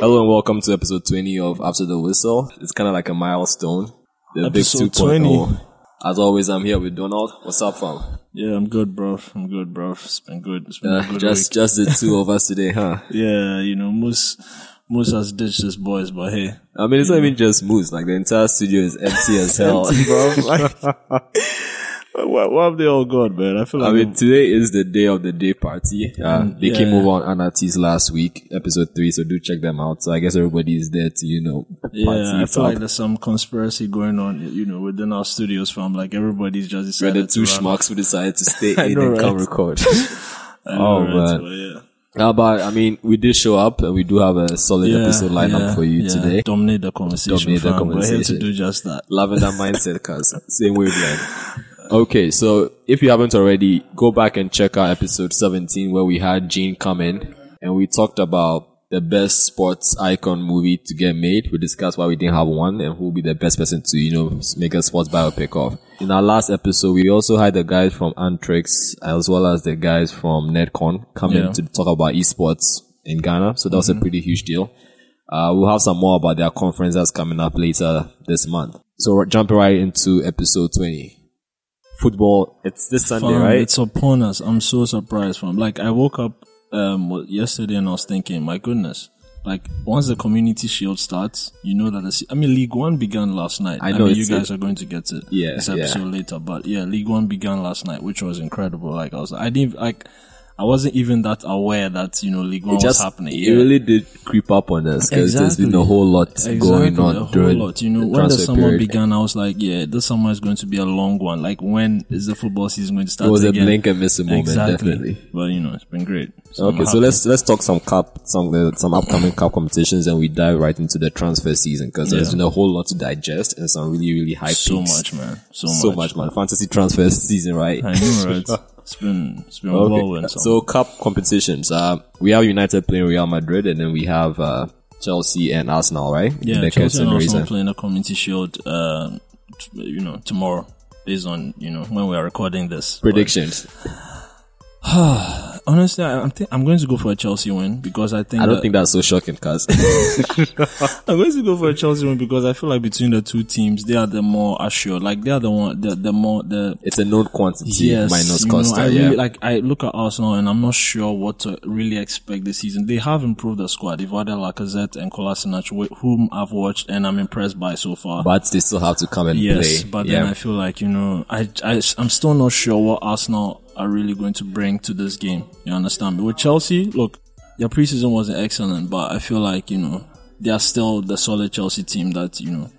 Hello and welcome to episode 20 of After the Whistle. It's kind of like a milestone. The Episode big 2.0. 20. As always, I'm here with Donald. What's up, fam? Yeah, I'm good, bro. I'm good, bro. It's been good. It's been Uh, a good just, week. just the two of us today, huh? Yeah, you know, Moose, Moose has ditched his boys, but hey. I mean, it's not even just Moose. Like the entire studio is empty as hell. bro. Like, what, what have they all got, man? I feel like I mean, today is the day of the day party. Uh, they came Mm, over on Anatis last week, episode three, so do check them out. So I guess everybody is there to, you know, yeah, I feel up. like there's some conspiracy going on, you know, within our studios from like everybody's just decided the two schmucks who decided to stay in know, and come record. Oh, right? man. But yeah. But I mean, we did show up and we do have a solid Yeah, episode lineup yeah, for you yeah. today. Dominate the conversation. Dominate the fam. We're here to do just that. That mindset, cuz. Same way, wavelength. Okay, so if you haven't already, go back and check out episode 17 where we had Gene come in and we talked about the best sports icon movie to get made. We discussed why we didn't have one and who will be the best person to, you know, make a sports biopic of. In our last episode, we also had the guys from Antrix as well as the guys from Netcon come Yeah. in to talk about esports in Ghana. So that was a pretty huge deal. Uh, we'll have some more about their conference that's coming up later this month. So jumping right into episode 20. Football, it's this Sunday, Fam, right? It's upon us. I'm so surprised, fam. Like I woke up um yesterday and I was thinking, my goodness. Like once the community shield starts, you know that the I mean Ligue 1 began last night. I know mean, you guys a- are going to get it Yeah, this yeah. episode later, but yeah, Ligue 1 began last night, which was incredible. Like I was, I didn't like, I wasn't even that aware that you know Ligue 1 It was just, happening. it Yeah. really did creep up on us because there's been a whole lot going Exactly, on a whole lot. You know, the when the summer period. began, I was like, yeah, this summer is going to be a long one. Like, when is the football season going to start It was a blink and miss a moment, exactly. definitely. But you know, it's been great. So Okay, so let's let's talk some cup, some uh, some upcoming cup competitions, and we dive right into the transfer season because there's been a whole lot to digest and some really really high so peaks. much, man. So, so much. much, man. Fantasy transfer season, right? I know, right? It's been it's been Okay. whirlwind. So, So cup competitions. Uh, we have United playing Real Madrid, and then we have uh, Chelsea and Arsenal, right? yeah, the Chelsea and Arsenal playing a community shield. Uh, t- you know, tomorrow, based on you know when we are recording this. predictions. Honestly, I, I'm think I'm going to go for a Chelsea win because I think I don't that- think that's so shocking, cuz. I'm going to go for a Chelsea win because I feel like between the two teams, they are the more assured. Like they are the one, the the more the it's a known quantity Yes, minus you know, Costa. I yeah. really like. I look at Arsenal and I'm not sure what to really expect this season. They have improved the squad. They've added Lacazette and Kolasinac, wh- whom I've watched and I'm impressed by so far. but they still have to come and yes, play. but yeah. then I feel like you know, I, I I'm still not sure what Arsenal are really going to bring to this game. You understand me? With Chelsea, look, their preseason wasn't excellent, but I feel like you know they are still the solid Chelsea team that you know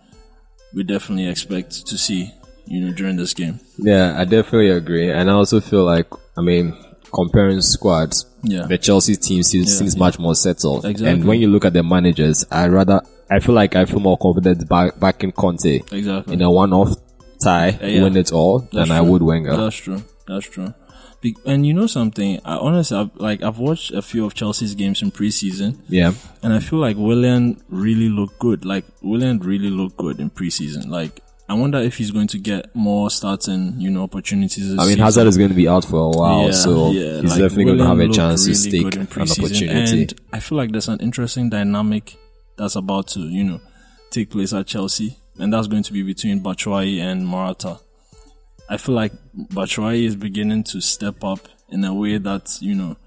we definitely expect to see. You know, during this game. Yeah, I definitely agree. And I also feel like, I mean, comparing squads, Yeah. the Chelsea team seems, seems much more settled. Exactly. And when you look at the managers, I rather, I feel like I feel more confident back, back in Conte Exactly. in a one-off tie, yeah. win it all, than That's I would Wenger. That's true. That's true. And you know something? I honestly, I've, like, I've watched a few of Chelsea's games in preseason, yeah. and I feel like Willian really looked good. Like, Willian really looked good in preseason. Like, I wonder if he's going to get more starting, you know, opportunities. I mean, season. Hazard is going to be out for a while, Yeah, so yeah, he's like, definitely going to have a chance to really stake in an opportunity. And I feel like there's an interesting dynamic that's about to, you know, take place at Chelsea, and that's going to be between Batshuayi and Morata. I feel like Batshuayi is beginning to step up in a way that, you know,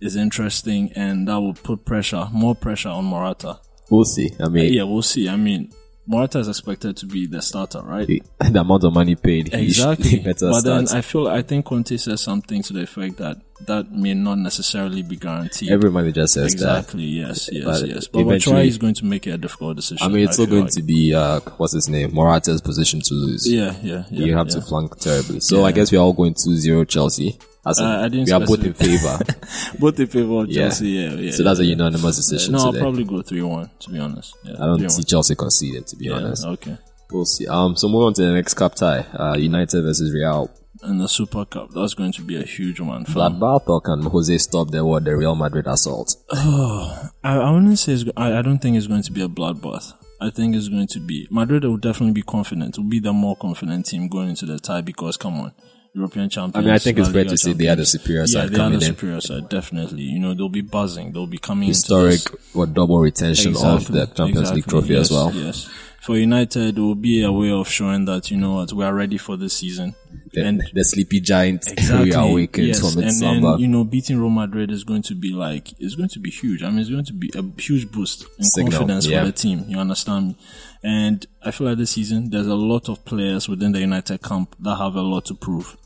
is interesting and that will put pressure, more pressure on Morata. We'll see. I mean, Yeah, we'll see. I mean, Morata is expected to be the starter, right? the amount of money paid, Exactly. he better but then. I feel I think Conte says something to the effect that that may not necessarily be guaranteed. Every manager says that. exactly. Yes. Yes. But yes. But eventually- Batshuayi is going to make it a difficult decision. I mean, it's feel going like. to be, uh, what's his name? Morata's position to lose. Yeah. Yeah. yeah you have yeah. to flunk terribly. So I guess we're all going 2-0 Chelsea. As Uh, I didn't we are both in favor. both in favor of Yeah. Chelsea. Yeah. Yeah. so that's a unanimous decision No, I'll probably go three one. To be honest. Yeah, I don't 3-1. see Chelsea conceding, to be Yeah, honest. Okay. We'll see. Um, so move on to the next cup tie. Uh, United versus Real. And the Super Cup, that's going to be a huge one. fam. Bloodbath or can Jose stop the what the Real Madrid assault? I, I wouldn't say it's, I, I don't think it's going to be a bloodbath. I think it's going to be Madrid will definitely be confident. Will be the more confident team going into the tie because come on, European champions. I mean, I think it's fair to say they are the superior Yeah, side they are coming the in. superior side, definitely. You know, they'll be buzzing. They'll be coming Historic or double retention of the Champions League trophy yes, as well. Yes. For United, it will be a way of showing that, you know what, we are ready for this season. The, and the sleepy giant exactly, reawakens yes. from its and then, you know, beating Real Madrid is going to be like, it's going to be huge. I mean, it's going to be a huge boost in Signal, confidence yeah. for the team. You understand me? And I feel like this season, there's a lot of players within the United camp that have a lot to prove.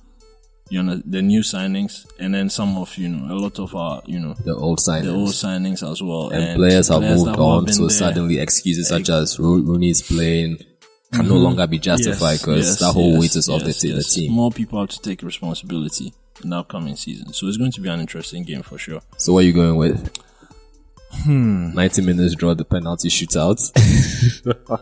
You know, the new signings and then some of, you know, a lot of our, you know, the old signings. the old signings as well. and, players have moved on, so there. suddenly excuses such as Rooney's playing can no longer be justified because Mm-hmm. Yes, that whole yes, weight is off the, yes, t- the team. More people have to take responsibility in the upcoming season. So it's going to be an interesting game for sure. So what are you going with? Hmm. 90 minutes draw the penalty shootout.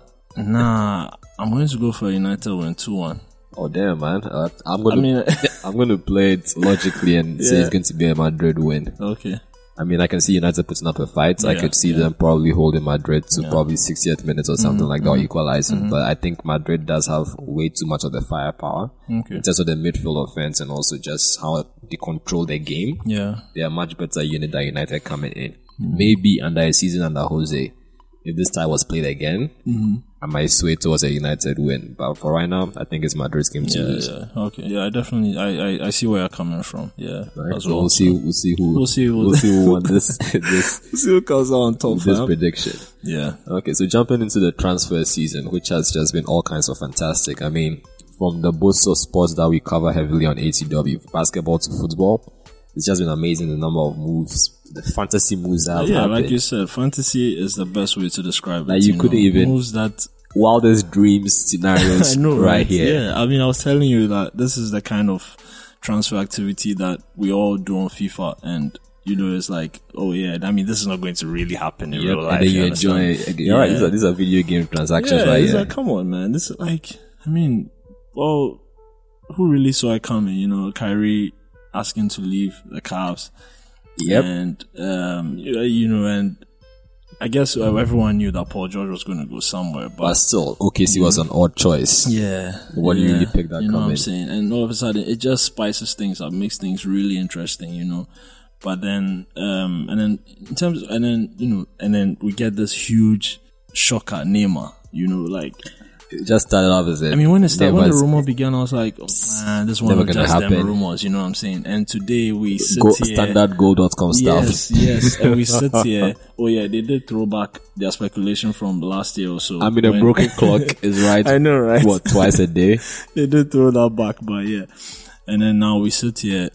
Nah, I'm going to go for United win 2 1. Oh damn man. Uh, I'm gonna mean, I'm gonna play it logically and say it's going to be a Madrid win. okay. I mean, I can see United putting up a fight. I could see yeah. them probably holding Madrid to probably 60th minutes or something like that, Mm-hmm. or equalizing. But I think Madrid does have way too much of the firepower Okay. in terms of the midfield offense and also just how they control the game. Yeah. They are much better unit than United coming in. Mm-hmm. Maybe under a season under Jose, if this tie was played again, Mm-hmm. I might sway towards a United win. But for right now, I think it's Madrid's game to Yeah, lose. yeah. Okay. Yeah, I definitely, I, I, I see where you're coming from. Yeah. Right? As So well. we'll see. We'll see who. We'll see who- We'll see who won this. this. we'll see who comes out on top, This prediction. Yeah. Okay, so jumping into the transfer season, which has just been all kinds of fantastic. I mean, from the boosts of sports that we cover heavily on ATW, basketball to football, it's just been amazing the number of moves, the fantasy moves that Yeah, happened. like you said, fantasy is the best way to describe Like it. you couldn't know. even- moves that Wildest dreams scenarios I know, right, right? here. Yeah, I mean, I was telling you that this is the kind of transfer activity that we all do on FIFA, and you know, it's like, oh yeah, I mean, this is not going to really happen in Yep, real life. and then you enjoy. You're right. Yeah. These are, these are video game transactions Yeah, right it's here. like, come on, man. This is like, I mean, well, who really saw it coming? You know, Kyrie asking to leave the Cavs, yep. and um, you know, and I guess uh, everyone knew that Paul George was going to go somewhere, but But still, OKC was an odd choice. yeah. What do you really pick that You know what? I'm saying? And all of a sudden, it just spices things up, makes things really interesting, you know. But then, um, and then in terms, and then you know, and then we get this huge shocker, Neymar. You know, like It just started off as a. I mean, when it started, when the rumor began, I was like, oh, man, this one Never gonna just them happen. rumors. You know what I'm saying? And today we sit Go, here. standardgoal.com stuff. Yes, yes, and we sit here. Oh yeah, they did throw back their speculation from last year or so. I mean, a broken clock is right. I know, right? What twice a day? they did throw that back, but yeah. And then now we sit here.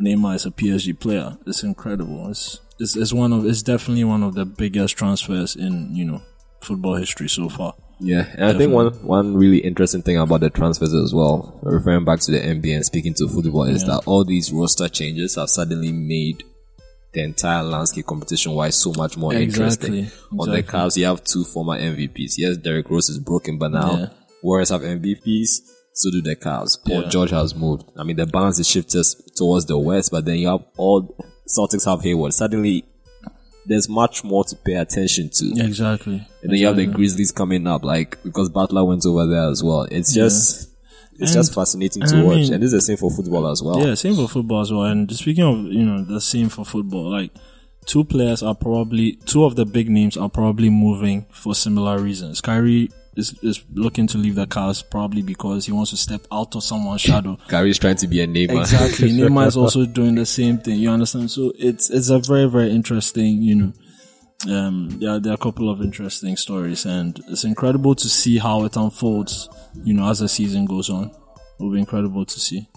Neymar is a PSG player. It's incredible. It's, it's it's one of it's definitely one of the biggest transfers in you know football history so far. Yeah, and I think one one really interesting thing about the transfers as well, referring back to the NBA and speaking to football, is that all these roster changes have suddenly made the entire landscape competition wise so much more Exactly, interesting. On the. Cavs, you have two former MVPs. Yes, Derrick Rose is broken, but now Yeah. Warriors have MVPs. So do the Cavs. Paul Yeah. George has moved. I mean, the balance is shifted towards the west, but then you have all Celtics have Hayward. Suddenly, there's much more to pay attention to. Exactly. And then you have the Grizzlies coming up, like because Butler went over there as well. It's just it's just fascinating to and I watch, mean- and this is the same for football as well. Yeah, same for football as well. And speaking of, you know, the same for football, like two players are probably two of the big names are probably moving for similar reasons. Kyrie is is looking to leave the Cavs probably because he wants to step out of someone's shadow. Kyrie's trying to be a Neymar. Exactly. Neymar is also doing the same thing. You understand? So it's it's a very very interesting. You know, um, yeah, there are a couple of interesting stories, and it's incredible to see how it unfolds. You know, as the season goes on, it'll be incredible to see.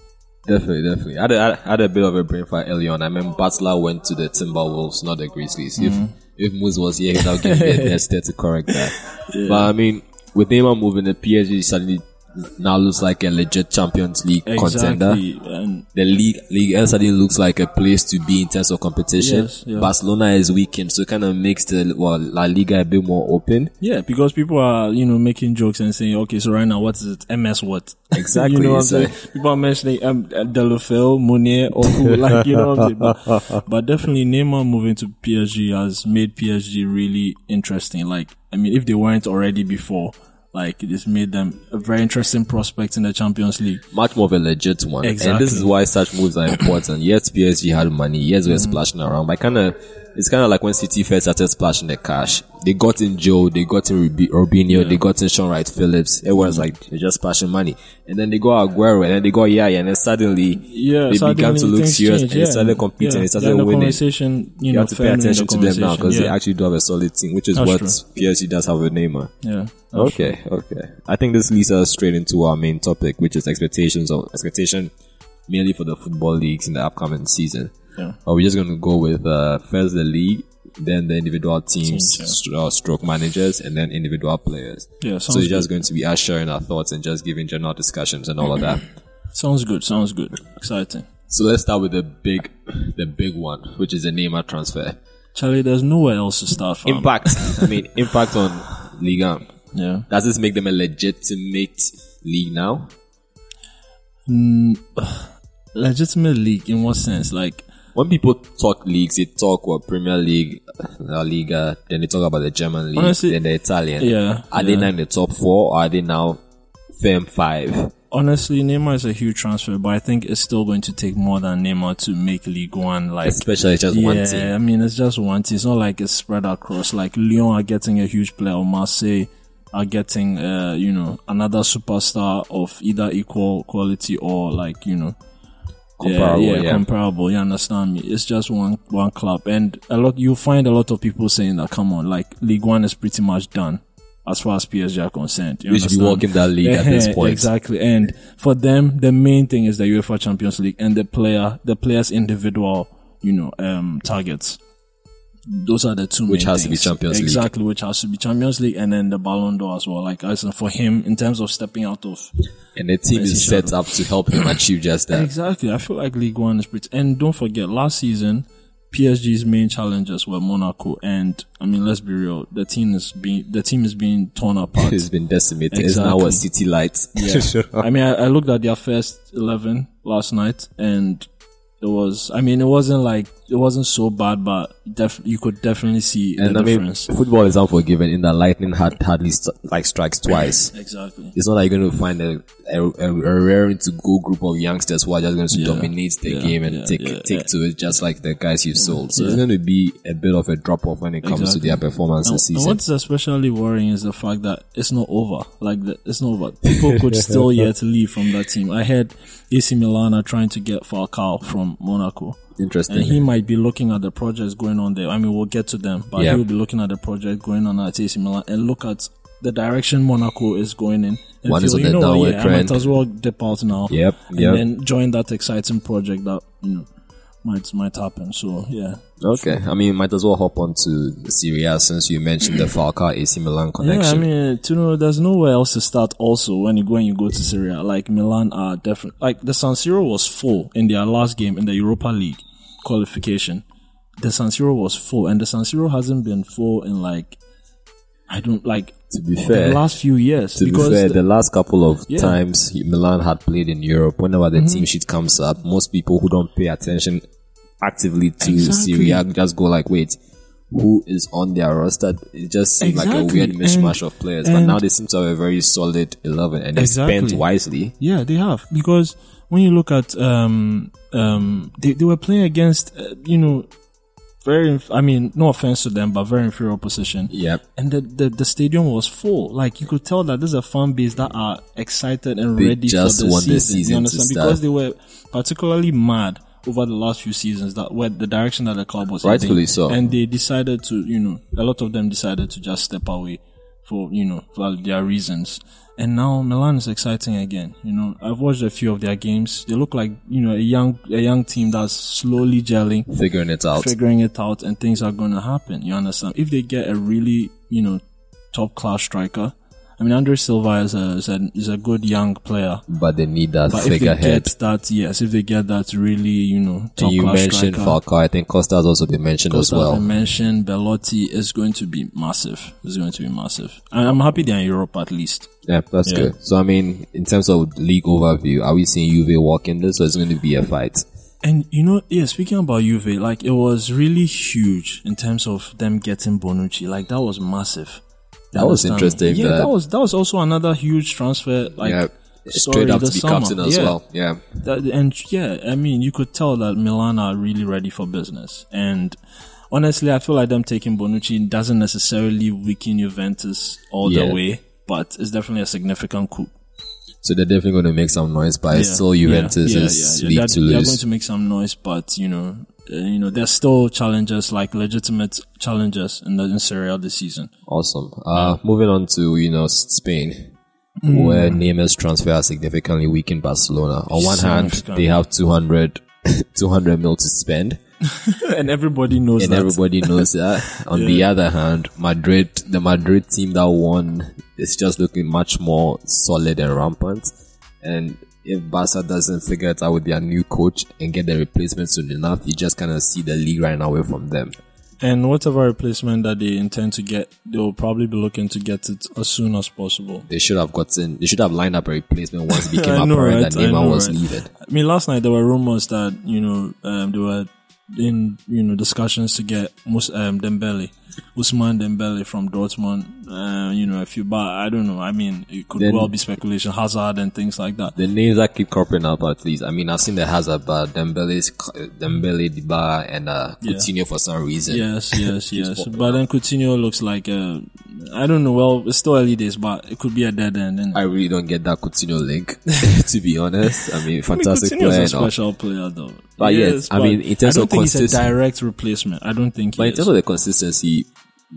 definitely, definitely. I had, a, I had a bit of a brain fart early on. I mean, Butler went to the Timberwolves, not the Grizzlies. Mm-hmm. If if Moose was here, he'd have given me a test to correct that. But I mean, with Neymar moving, the PSG suddenly now looks like a legit Champions League contender. And the league league El looks like a place to be in terms of competition. Yes, yeah. Barcelona is weakened, so it kind of makes the well, La Liga a bit more open. yeah, because people are you know making jokes and saying, okay, so right now what is it? MS what? Exactly, you know what I'm saying? People are mentioning um, Deulofeu, Munir, or who, like you know what I'm saying. But, but definitely Neymar moving to PSG has made PSG really interesting. Like I mean, if they weren't already before, Like it just made them a very interesting prospect in the Champions League. Much more of a legit one. Exactly. And this is why such moves are important. yes, PSG had money. Yes, Mm. we're splashing around. But kind of, it's kind of like when City first started splashing the cash. They got in Joe, they got in Rubi- Robinho, they got in Shaun Wright-Phillips. Everyone's Mm. like, they're just splashing money. And then they got Aguero, and then they got Yaya, and then suddenly, Yeah, they began suddenly to look serious, change, and yeah. they started competing, Yeah. they started the winning. Conversation, you, You know, have to pay attention the to them now, because they actually do have a solid team, which is That's what true. PSG does have with Neymar. yeah. Okay, okay. I think this leads us straight into our main topic, which is expectations or expectation mainly for the football leagues in the upcoming season. Yeah. Are we just going to go with uh, first the league, then the individual teams, Teams, yeah. st- uh, stroke managers, and then individual players? Yeah, So sounds it's just going to be us sharing our thoughts and just giving general discussions and all of that. Sounds good. Sounds good. Exciting. So let's start with the big, the big one, which is the Neymar transfer. Charlie, there's nowhere else to start from. Impact. I mean, impact on Liga. yeah. Does this make them a legitimate league now? Legitimate league in what sense? Like, when people talk leagues, they talk what Premier League, La Liga, then they talk about the German league, Honestly, then the Italian. yeah, Are they now in the top four or are they now firm five? honestly, Neymar is a huge transfer, but I think it's still going to take more than Neymar to make Ligue 1. Like, Especially just yeah, one team. I mean, it's just one team. It's not like it's spread across. Like Lyon are getting a huge player, or Marseille are getting, uh, you know, another superstar of either equal quality or like, you know, Comparable, yeah, yeah. comparable. You understand me? It's just one one club, and a lot. You find a lot of people saying that. Come on, like Ligue 1 is pretty much done as far as PSG are concerned. You We should be walking that league at this point. Exactly. And for them, the main thing is the UEFA Champions League and the player, the player's individual, you know, um, targets. Those are the two Which main has to be things. Champions League. Exactly, which has to be Champions League and then the Ballon d'Or as well. Like, as in for him, in terms of stepping out of And the team is each set up to help him achieve just that. Exactly. I feel like Ligue 1 is pretty. And don't forget, last season, PSG's main challengers were Monaco, and I mean, let's be real, the team is being the team is being torn apart. It's been decimated. It's now a city light. Yeah. I mean, I, I looked at their first eleven last night, and it was. I mean, it wasn't like it wasn't so bad, but def- you could definitely see and the I mean, difference. football is unforgiving in that lightning had hardly st- like strikes twice. exactly. It's not like you're going to find a, a, a, a raring to go group of youngsters who are just going to Yeah. dominate the Yeah, game and yeah, take take to it just like the guys you've sold. So it's going to be a bit of a drop off when it comes Exactly. to their performance And, this and season. what's especially worrying is the fact that it's not over. Like the, it's not over. People could still yet leave from that team. I heard AC Milan are trying to get Falcao from Monaco, Interesting. and he might be looking at the projects going on there. I mean, we'll get to them, but Yeah. he will be looking at the project going on at AC Milan and look at the direction Monaco is going in. And One is on you the know downward yeah, I might as well dip out now. Yep, and yep. then join that exciting project that you know might might happen. So yeah, Okay. I mean, might as well hop on to Serie A since you mentioned the Falcao AC Milan connection. Yeah, I mean, you know, there's nowhere else to start. Also, when you go and you go to Serie A, like Milan are different. Like the San Siro was full in their last game in the Europa League qualification. The San Siro was full, and the San Siro hasn't been full in like I don't like to be fair the last few years to be because fair, the- the last couple of Yeah. times Milan had played in Europe, whenever the mm-hmm. team sheet comes up, most people who don't pay attention actively to Exactly. Serie A just go like, wait, who is on their roster? It just seemed like a weird mishmash And- of players. But now they seem to have a very solid 11 and they spent Exactly. wisely. Yeah, they have because when you look at um um they they were playing against uh, you know very inf- I mean no offense to them but very inferior opposition. Yep. And the, the the stadium was full. Like you could tell that there's a fan base that are excited and They ready just for the want the season. season you to understand? Because they were particularly mad over the last few seasons that where the direction that the club was heading. Rightfully so. And they decided to, you know, a lot of them decided to just step away for, you know, for their reasons. And now Milan is exciting again. You know, I've watched a few of their games. They look like, you know, a young, a young team that's slowly gelling Figuring it out. figuring it out and things are going to happen. You understand? If they get a really, you know, top class striker, I mean, Andre Silva is a, is a, is a good young player. but they need that But if they get that, yes, if they get that really, you know, top And you class mentioned striker, Falcao. I think Costa has also been mentioned as Costa, I well. mentioned Belotti is going to be massive. It's going to be massive. And I'm happy they're in Europe at least. Yeah, that's Yeah. good. So I mean, in terms of league overview, are we seeing Juve walking this, or is it going to be a fight? And you know, yeah, speaking about Juve, like it was really huge in terms of them getting Bonucci. Like that was massive. That was interesting. Yeah, that, that was that was also another huge transfer. Like yeah, story straight up to be summer. captain as Yeah. well. Yeah. That, and yeah, I mean, you could tell that Milan are really ready for business. And honestly, I feel like them taking Bonucci doesn't necessarily weaken Juventus all Yeah. the way, but it's definitely a significant coup. So they're definitely going to make some noise, but it's still Juventus' yeah, yeah, yeah. league They're- to They're going to make some noise, but you know, uh, you know, there's still challenges like legitimate challenges in the in Serie A this season. Awesome. Uh, moving on to, you know, Spain, Mm. where Neymar's transfer has significantly weakened Barcelona. On one hand, they have 200, 200 mil to spend, and everybody knows and that. everybody knows that. On the other hand, Madrid, the Madrid team that won, is just looking much more solid and rampant. And if Barca doesn't figure it out with their new coach and get the replacement soon enough, you just kind of see the league right now away from them. And whatever replacement that they intend to get, they'll probably be looking to get it as soon as possible. They should have gotten, they should have lined up a replacement once it became apparent right? that I Neymar was right? leaving. I mean, last night there were rumors that you know um, there were in you know discussions to get Mus- um, Dembele, Ousmane Dembele from Dortmund. Uh, you know, if you buy, I don't know. I mean, it could Then- well be speculation, Hazard and things like that. The names that keep cropping up at least. I mean, I've seen the Hazard, but Dembele's, Dembele, Dybala, and uh, Yeah. Coutinho for some reason. Yes, yes, yes. But then Coutinho looks like a, I don't know. Well, it's still early days, but it could be a dead end. And I really don't get that Coutinho link, to be honest. I mean, I mean, fantastic player. a special player, though. But yes, I mean, in terms of think he's a direct replacement. I don't think. But in is. terms of the consistency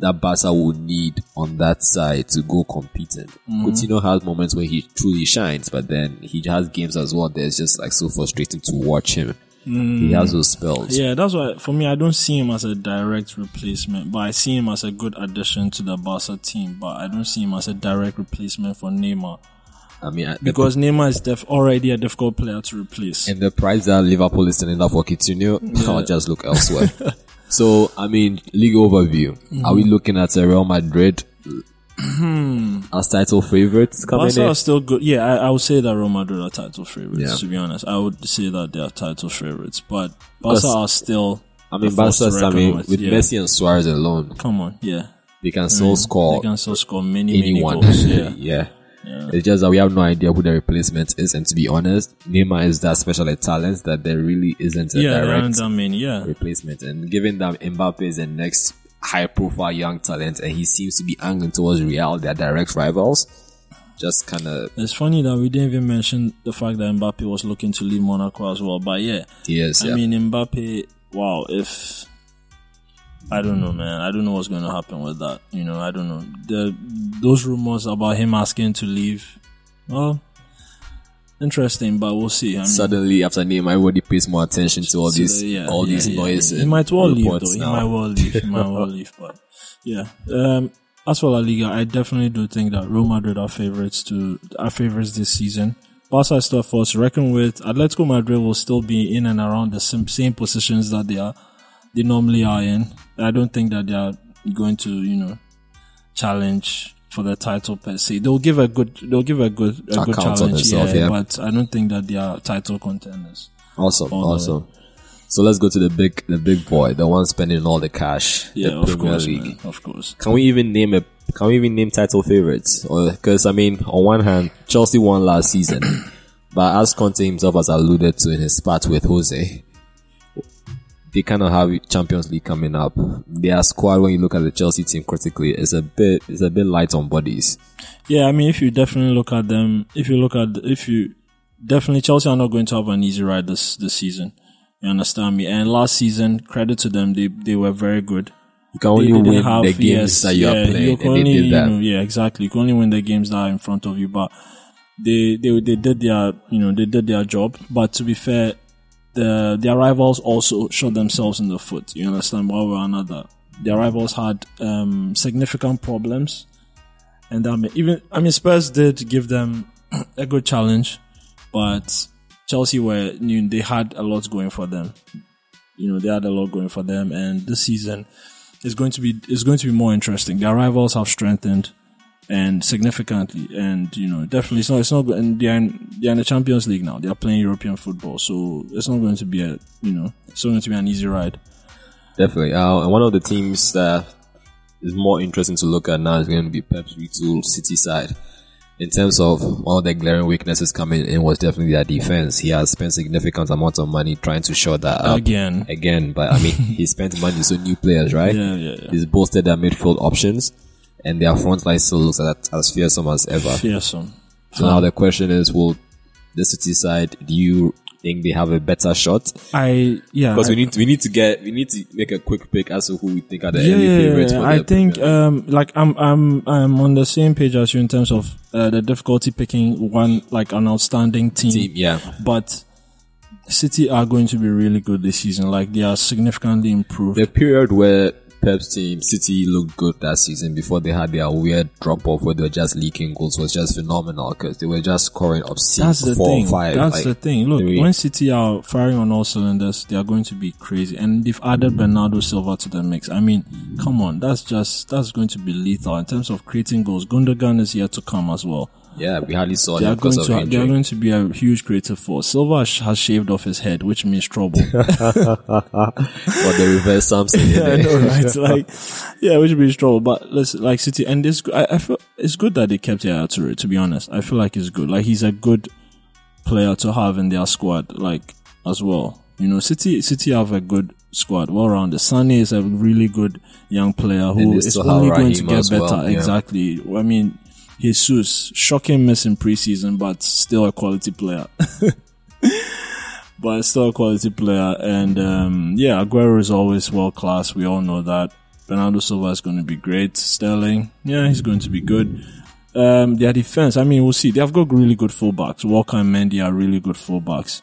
that Barca will need on that side to go competing, Mm-hmm. Coutinho has moments where he truly shines, but then he has games as well that's just like so frustrating to watch him. He has those spells. Mm. Yeah, that's why for me, I don't see him as a direct replacement, but I see him as a good addition to the Barca team. But I don't see him as a direct replacement for Neymar I mean, I- the because Neymar is def- already a difficult player to replace. and the price that Liverpool is sending out for Coutinho, I'll just look elsewhere. so, I mean, league overview. Are we mhm. looking at Real Madrid hmm. as title favorites coming Barca in? are still good. Yeah, I, I would say that Real Madrid are title favorites. Yeah. To be honest, I would say that they are title favorites, but Barca are still. I mean, the force to Barca, I mean, with, with yeah. Messi and Suarez alone, Come on, yeah, they can still they score They can still score many, many anyone. goals. Yeah. yeah. It's just that we have no idea who the replacement is, and to be honest, Neymar is that special a talent that there really isn't a Yeah, direct I mean, yeah, replacement. And given that Mbappe is the next high profile young talent and he seems to be angling towards Real, their direct rivals, just kind of, It's funny that we didn't even mention the fact that Mbappe was looking to leave Monaco as well. But yeah, yes, I yeah. mean Mbappe. Wow, if I don't know, man, I don't know what's going to happen with that. You know, I don't know. The those rumors about him asking to leave. Well, interesting, but we'll see. I mean, Suddenly, after Neymar, everybody pays more attention to all so these, the- yeah, all yeah, these yeah, noises. He might well leave though. He now. might well leave. He might well leave. But yeah, um, as for La Liga, I definitely do think that Real Madrid are favorites to are favorites this season. Barca is still force to reckon with. Atletico Madrid will still be in and around the same, same positions that they are they normally are in. I don't think that they are going to you know challenge for the title per se. They'll give a good they'll give a good a good Account of challenge, themselves, yeah, yeah. But I don't think that they are title contenders. Awesome, the awesome. So let's go to the big, the big boy, the one spending all the cash, Yeah, the of Premier course, League. man. Of course. Can we even name a? Can we even name title favorites? Or because I mean, on one hand, Chelsea won last season, but as Conte himself has alluded to in his spat with Jose, they kind of have Champions League coming up. Their squad, when you look at the Chelsea team critically, is a bit is a bit light on bodies. Yeah, I mean, if you definitely look at them, if you look at, if you definitely Chelsea are not going to have an easy ride this this season. You understand me? And last season, credit to them, they they were very good. You can only win have- the games yes, that you are playing, you and only, they did you that. know, yeah, exactly. You can only win the games that are in front of you, but they they they did their you know they did their job. But to be fair, the their rivals also shot themselves in the foot. You understand? One way or another, their rivals had um, significant problems, and I mean, even I mean Spurs did give them a good challenge, but Chelsea were know, they had a lot going for them. You know they had a lot going for them, and this season is going to be is going to be more interesting. Their rivals have strengthened and significantly, and you know definitely it's not it's not and they're in, they're in the Champions League now. They're playing European football, so it's not going to be a you know it's not going to be an easy ride. Definitely. Uh, and one of the teams that is more interesting to look at now is going to be Pep's retool City side. In terms of one of the glaring weaknesses coming in was definitely their defense. He has spent significant amount of money trying to shore that up Again. again. But I mean, he spent money so new players, right? Yeah, yeah, yeah. He's boosted their midfield options, and their front line still looks at, as fearsome as ever. Fearsome. So now the question is, will the City side? Do you think they have a better shot? I yeah. Because we need to, we need to get we need to make a quick pick as to who we think are the yeah, early yeah, favorites. yeah. For I the think Premier um like I'm I'm I'm on the same page as you in terms of uh, the difficulty picking one like an outstanding team. team, yeah. But City are going to be really good this season. Like they are significantly improved. The period where Pep's team City looked good that season before they had their weird drop off where they were just leaking goals was just phenomenal because they were just scoring obscene That's the four thing. five. That's like, the thing. Look, three. when City are firing on all cylinders, they are going to be crazy. And they've added mm. Bernardo Silva to the mix. I mean, come on, that's just that's going to be lethal in terms of creating goals. Gundogan is here to come as well. Yeah, we hardly saw They him because of to they are going to be a huge creative force. Silva has shaved off his head, which means trouble. But the reverse Samson. yeah, I know, right? Like, yeah, which means trouble. But listen, like City, and this, I, I feel it's good that they kept Yaya Toure. To be honest, I feel like it's good. Like he's a good player to have in their squad, like as well. You know, City, City have a good squad, well rounded. Sane is a really good young player who is only going to get better. well, yeah. Exactly. I mean, Jesus, shocking miss in preseason, but still a quality player. but still a quality player. And um, yeah, Aguero is always world class. We all know that. Bernardo Silva is going to be great. Sterling, yeah, he's going to be good. Um, their defense, I mean, we'll see. They have got really good fullbacks. Walker and Mendy are really good fullbacks.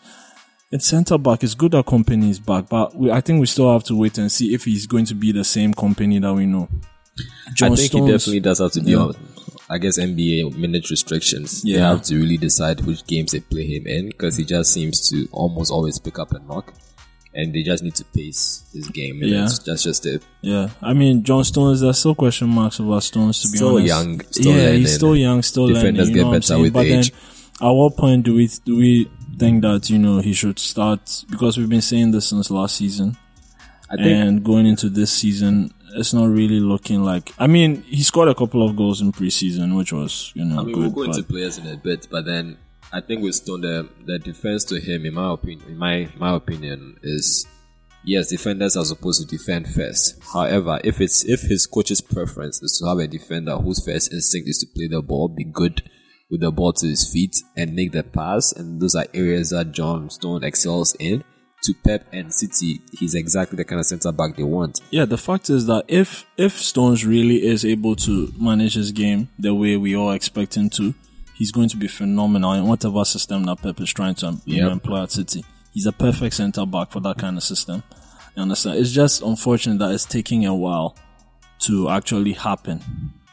And centre back is good that Kompany is back, but we, I think we still have to wait and see if he's going to be the same Kompany that we know. John I think Stones, he definitely does have to be Yeah. I guess NBA minute restrictions. They have to really decide which games they play him in because he just seems to almost always pick up and knock, and they just need to pace his game. And Yeah. that's, just it. Yeah, I mean, John Stones. There's still question marks about Stones. To be Still honest, young, still yeah, learning. he's still young, still Defenders learning. You get know what better with but age. then, at what point do we do we think that you know he should start? Because we've been saying this since last season, I think and going into this season, it's not really looking like. I mean, he scored a couple of goals in preseason, which was you know I mean, good. we'll go but- into players in a bit, but then I think with Stone, the, the defense to him, in my opinion, in my my opinion, is yes, defenders are supposed to defend first. However, if it's if his coach's preference is to have a defender whose first instinct is to play the ball, be good with the ball to his feet, and make the pass, and those are areas that John Stone excels in. To Pep and City, he's exactly the kind of centre back they want. Yeah, the fact is that if if Stones really is able to manage his game the way we all expect him to, he's going to be phenomenal in whatever system that Pep is trying to Yep. employ at City. He's a perfect centre back for that kind of system. You understand? It's just unfortunate that it's taking a while to actually happen.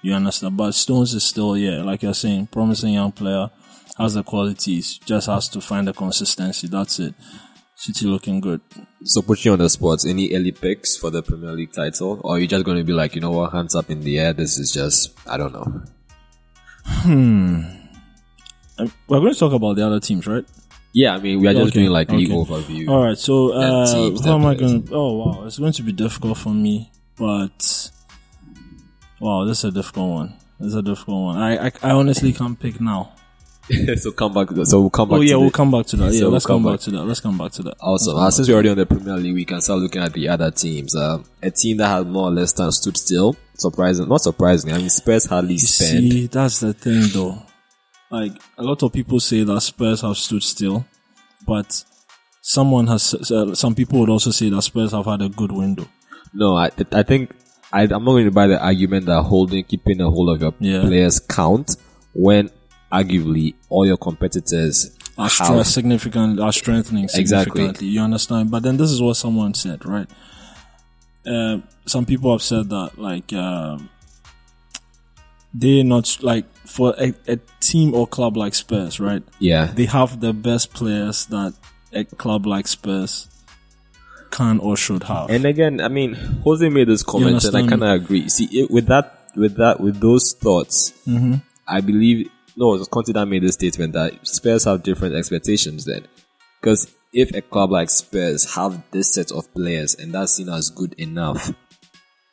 You understand? But Stones is still, yeah, like you're saying, promising young player, has the qualities, just has to find the consistency. That's it. City looking good. So put you on the spot. Any early picks for the Premier League title, or are you just going to be like, you know what, hands up in the air? This is just, I don't know. Hmm. We're going to talk about the other teams, right? Yeah, I mean, we are just Okay, doing like league okay. overview. All right, so uh, teams, how am I going? to Oh wow, it's going to be difficult for me, but wow, this is a difficult one. This is a difficult one. I I, I honestly can't pick now. so come back. So we'll come back. Oh yeah, to we'll come back to that. So Yeah, we'll let's come come back back. to that. Let's come back to that. Awesome. Uh, since we're already on the Premier League, we can start looking at the other teams. Uh, a team that has more or less time stood still. Surprising, not surprising. I mean, Spurs hardly You spend. see, that's the thing though. Like a lot of people say that Spurs have stood still, but someone has. Uh, some people would also say that Spurs have had a good window. No, I, I think I, I'm not going to buy the argument that holding, keeping a hold of your Yeah. players count when arguably all your competitors are significant are strengthening Exactly. significantly. You understand? But then this is what someone said, right? Uh, some people have said that like um they not like for a, a team or club like Spurs, right? yeah. They have the best players that a club like Spurs can or should have. And again, I mean, Jose made this comment, and I kind of agree. See, it, with that, with that, with those thoughts, Mm-hmm. I believe no, Conte that made the statement that Spurs have different expectations. Then, because if a club like Spurs have this set of players and that's seen as good enough,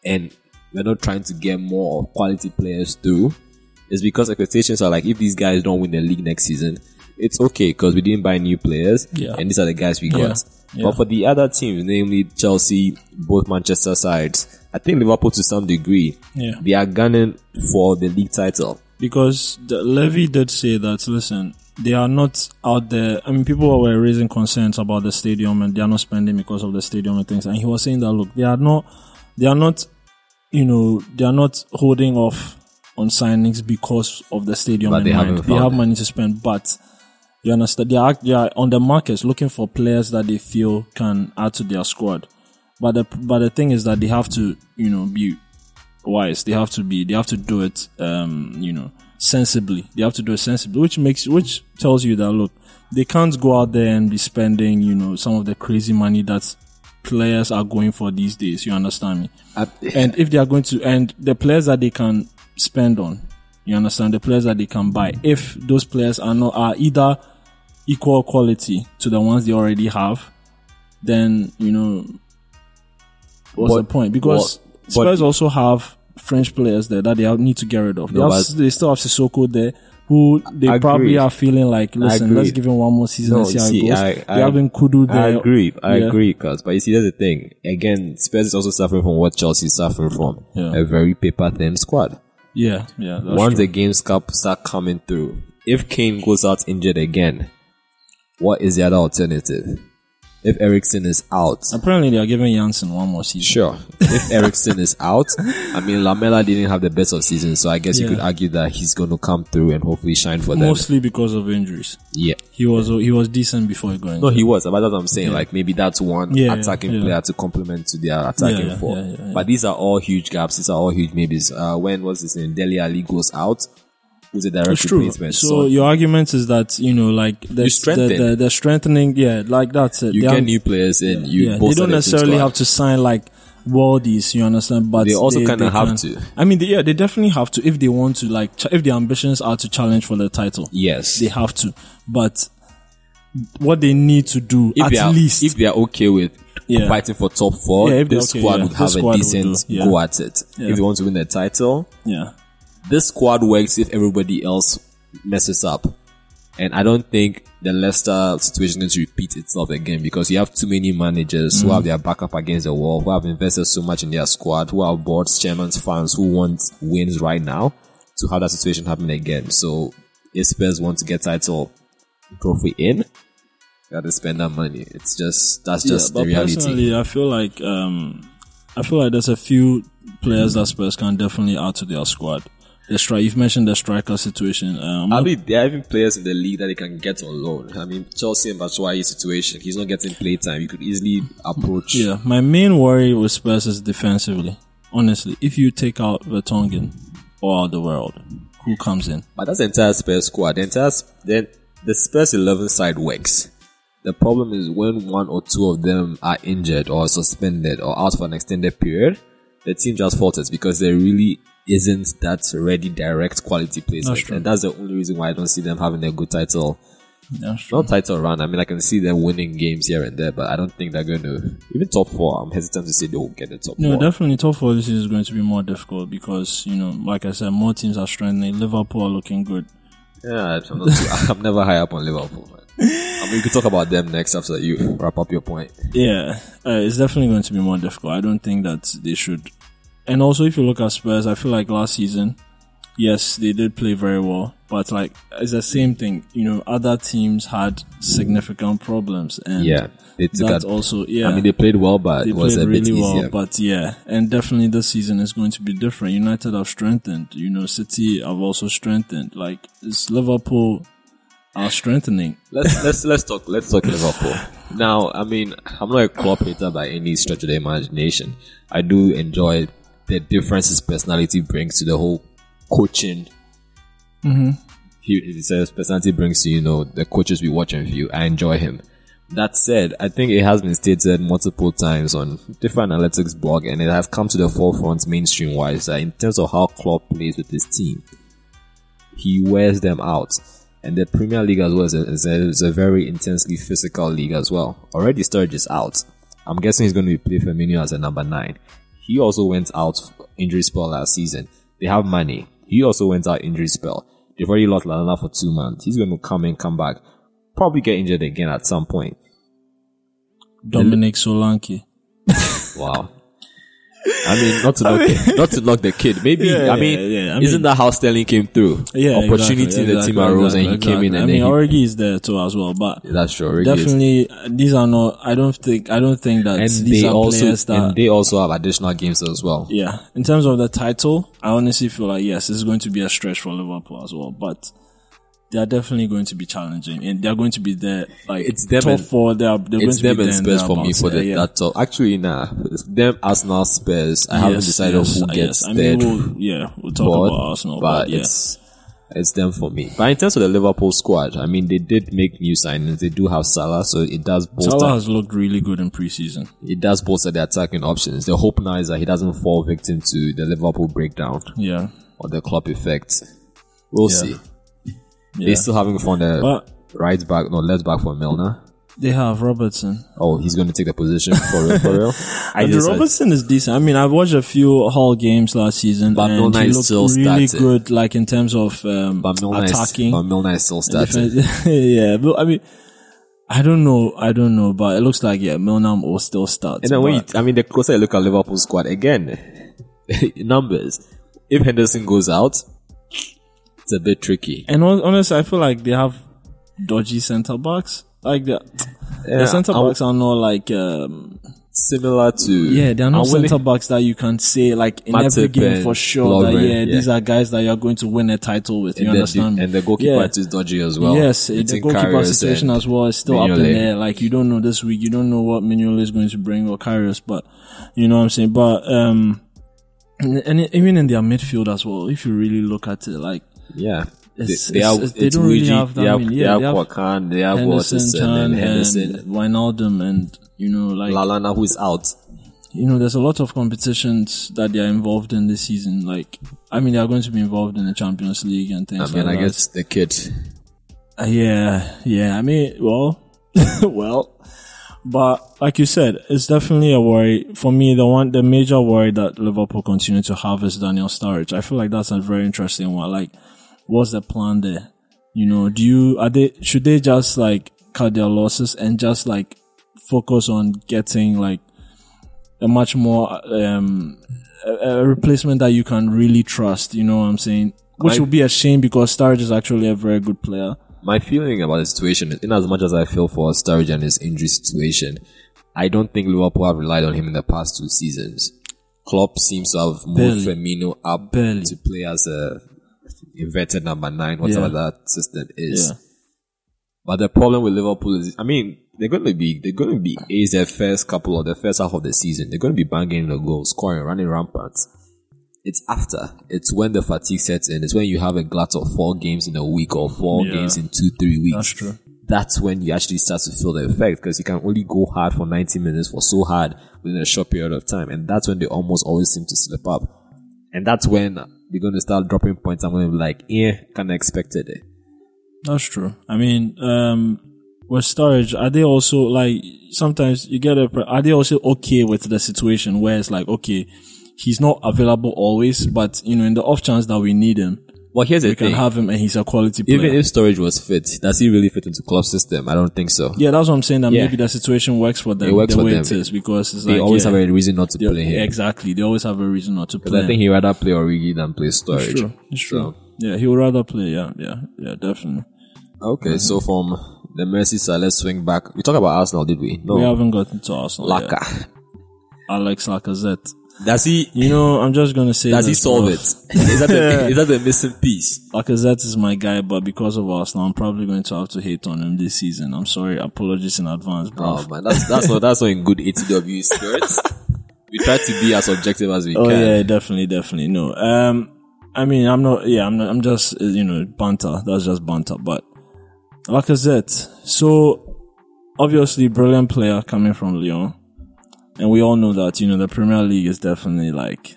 and we're not trying to get more quality players through it's because expectations are like if these guys don't win the league next season, it's okay because we didn't buy new players, Yeah. and these are the guys we got. Yeah. Yeah. But for the other teams, namely Chelsea, both Manchester sides, I think Liverpool to some degree, Yeah. they are gunning for the league title. Because the Levy did say that listen, they are not out there. I mean, people were raising concerns about the stadium and they are not spending because of the stadium and things. And he was saying that look, they are not, they are not, you know, they are not holding off on signings because of the stadium. But they They have money to spend, but you understand? They are, they are on the markets looking for players that they feel can add to their squad. But the but the thing is that they have to, you know, be wise. They have to be. They have to do it. Um, you know, sensibly. They have to do it sensibly, which makes which tells you that look, they can't go out there and be spending, you know, some of the crazy money that players are going for these days. You understand me? I- And if they are going to, and the players that they can spend on, you understand, the players that they can buy, if those players are not are either equal quality to the ones they already have, then you know what's But- the point? Because Spurs also have French players there that they need to get rid of. They, No, have, they still have Sissoko there, who they probably are feeling like, listen, let's give him one more season No, and see how see, it goes. I- they I- have Nkoudou there. I agree. I Yeah. agree, cause but you see, that's the thing. Again, Spurs is also suffering from what Chelsea is suffering from. Yeah. A very paper thin squad. Yeah, yeah. Once true. the games start coming through, if Kane goes out injured again, what is the other alternative? If Eriksen is out, Apparently, they are giving Janssen one more season. sure. If Eriksen is out, I mean, Lamela didn't have the best of seasons, so I guess you could argue that he's going to come through and hopefully shine for them. Mostly because of injuries. Yeah. He was he was decent before he got No, he was. But that's what I'm saying. Like maybe that's one Yeah, attacking yeah. player to complement to their attacking Yeah, four. yeah, yeah, yeah. But these are all huge gaps. These are all huge maybes. Uh, when was his name? Dele Alli goes out. Who's a direct It's true. replacement? So your argument is that you know, like the strengthen. the, the, the strengthening, yeah, like that's it. you They get have- new players in. You yeah, they don't necessarily have to sign like worldies, you understand? But They also kinda have can- to. I mean, they, yeah, they definitely have to if they want to. Like, ch- if their ambitions are to challenge for the title, Yes. they have to. But what they need to do if at are, least if they are okay with Yeah. fighting for top four, Yeah, if they're this okay, squad yeah. would have a decent yeah. go at it. Yeah. If they want to win the title, yeah, this squad works if everybody else messes up. And I don't think the Leicester situation is going to repeat itself again because you have too many managers who have their back up against the wall, who have invested so much in their squad, who are boards, chairmen, fans who want wins right now to have that situation happen again. So if Spurs want to get title trophy in, gotta spend that money. It's just, that's just yeah, the reality. personally, I feel like um, I feel like there's a few players that Spurs can definitely add to their squad. The strike, you've mentioned the striker situation. Um, I mean, there are even players in the league that they can get on loan. I mean, Chelsea and Batshuayi situation, he's not getting playtime. You could easily approach. yeah, my main worry with Spurs is defensively. Honestly, if you take out Vertonghen Alderweireld, who comes in? But that's the entire Spurs squad. The entire, then the Spurs 11 side works. The problem is when one or two of them are injured or suspended or out for an extended period, the team just falters because there really isn't that ready direct quality placement. and that's the only reason why I don't see them having a good title not title run. I mean, I can see them winning games here and there, but I don't think they're going to even top four. I'm hesitant to say they will get the top No, four. definitely top four this is going to be more difficult because, you know, like I said, more teams are strengthening. Liverpool are looking good. Yeah, I'm not. Too, I'm never high up on Liverpool. Man. I mean, we could talk about them next after you wrap up your point. Yeah, uh, it's definitely going to be more difficult. I don't think that they should. And also, if you look at Spurs, I feel like last season, yes, they did play very well, but like it's the same thing. You know, other teams had significant problems, and Yeah, they took that that. also yeah. I mean, they played well, but they it was played a bit really easier. well, but yeah, and definitely this season is going to be different. United have strengthened. You know, City have also strengthened. Like it's Liverpool are strengthening. let's let's let's talk let's talk Liverpool. Now, I mean, I'm not a Klopp hater by any stretch of the imagination. I do enjoy the difference his personality brings to the whole coaching. Mm-hmm. He, he says personality brings to you know the coaches we watch and view. I enjoy him. That said, I think it has been stated multiple times on different analytics blog, and it has come to the forefront mainstream wise that in terms of how Klopp plays with his team, he wears them out. And the Premier League as well is a, is a, is a very intensely physical league as well. Already Sturridge is out. I'm guessing he's going to be play Firmino as a number nine. He also went out injury spell last season. They have money. He also went out injury spell. They've already lost Lallana for two months. He's going to come in, come back, probably get injured again at some point. Dominic Solanke. Wow. I mean, not to knock, the, not to knock the kid. Maybe Yeah, I mean, yeah, yeah. I isn't that how Sterling came through? Yeah, opportunity exactly, the team exactly, arose, and he exactly, came in, exactly. and I mean, Origi is there too as well, but that's true. Origi definitely uh, these are not. I don't think. I don't think that and these they are also players that. and they also have additional games as well. yeah, in terms of the title, I honestly feel like yes, it's going to be a stretch for Liverpool as well, but. They are definitely going to be challenging, and they are going to be there. Like It's them top and- four. They are. They're It's going them to be and Spurs for me for the yeah, yeah. that top. Actually, nah, it's them Arsenal Spurs. I haven't decided yes, who gets yes. I mean, we'll, yeah, we'll talk board, about Arsenal, but, but, yeah, it's it's them for me. But in terms of the Liverpool squad, I mean, they did make new signings. They do have Salah, so it does bolster. Salah has looked really good in preseason. It does bolster the attacking options. The hope now is that he doesn't fall victim to the Liverpool breakdown Yeah, or the club effect. We'll Yeah. see. Yeah. They're still having fun. The But right back, no left back for Milner. they have Robertson. Oh, he's going to take the position for real. For real. I just, Robertson is decent. I mean, I've watched a few Hull games last season, But and Milner he is looked still really starting. good. Like in terms of um, but Milner, is, attacking. but Milner is still starting. yeah, but I mean, I don't know. I don't know, but it looks like yeah, Milner will still start. And then when you, I mean, the closer you look at Liverpool squad again, numbers. If Henderson goes out, it's a bit tricky. and honestly, I feel like they have dodgy centre backs. Like the, Yeah, the centre I'm- backs are not like um, Similar to Yeah, they're not centre backs that you can say like in Matip every game for sure that yeah, yeah. these are guys that you're going to win a title with. You and, the, understand? and the goalkeeper Yeah. is dodgy as well. yes, the Between goalkeeper situation as well is still up in Mignolet. there. Like you don't know this week, you don't know what Mignolet is going to bring or Karius, but you know what I'm saying. But um, and, and even in their midfield as well, if you really look at it, like Yeah. It's- they, they it's- have, it's- they it's don't really have that they have, Yeah, have they have Kwakan, they have Henderson, and and Henderson. Wijnaldum, and you know, like Lallana who is out. you know, there's a lot of competitions that they are involved in this season. Like, I mean, they are going to be involved in the Champions League and things like that. I mean, like I that. guess the kid. Uh, yeah, yeah. I mean, well, well, but like you said, it's definitely a worry for me. The one, the major worry that Liverpool continue to have is Daniel Sturridge. I feel like that's a very interesting one. Like, what's the plan there? You know, do you are they should they just like cut their losses and just like focus on getting like a much more um a, a replacement that you can really trust? You know what I'm saying? Which I- would be a shame because Sturridge is actually a very good player. My feeling about the situation, is in as much as I feel for Sturridge and his injury situation, I don't think Liverpool have relied on him in the past two seasons. Klopp seems to have moved Barely. Firmino up Barely. to play as a inverted number nine, whatever Yeah. that system is. Yeah. But the problem with Liverpool is, I mean, they're going to be, they're going to be is their first couple of the first half of the season. They're going to be banging the goals, scoring, running rampant. It's after. It's when the fatigue sets in. It's when you have a glut of four games in a week or four Yeah. games in two, three weeks. That's true. That's when you actually start to feel the effect because you can only go hard for 90 minutes for so hard within a short period of time. And that's when they almost always seem to slip up. And that's when they're going to start dropping points. I'm going to be like, yeah, kind of expected it. That's true. I mean, um, with Sturridge, are they also like sometimes you get a? Are they also okay with the situation where it's like, okay, he's not available always, but you know, in the off chance that we need him, Well, here's the we can have him and he's a quality player. Even if Sturridge was fit, does he really fit into club system? I don't think so. yeah, that's what I'm saying. That Yeah. maybe the situation works for them. It works the for way them. it is because it's They like always yeah, have a reason not to play him. Exactly, they always have a reason not to play. I think he'd rather play Origi than play it's Sturridge. true. It's true. So- Yeah, he would rather play. Yeah, yeah, yeah, definitely. Okay, so mm-hmm. from the Merseyside, let's swing back. We talked about Arsenal, did we? No. We haven't gotten to Arsenal yet. Laka. Alex Lacazette. Does he? You know, I'm just gonna say. Does he solve it? Is that the is that the missing piece? Lacazette is my guy, but because of Arsenal, I'm probably going to have to hate on him this season. I'm sorry. Apologies in advance, bro. Oh man, that's that's not that's not in good ATW spirit. we try to be as objective as we Oh can. yeah, definitely, definitely. No, um, I mean, I'm not. Yeah, I'm. Not, I'm just uh, you know banter. That's just banter. But Lacazette. So obviously, brilliant player coming from Lyon, and we all know that you know the Premier League is definitely like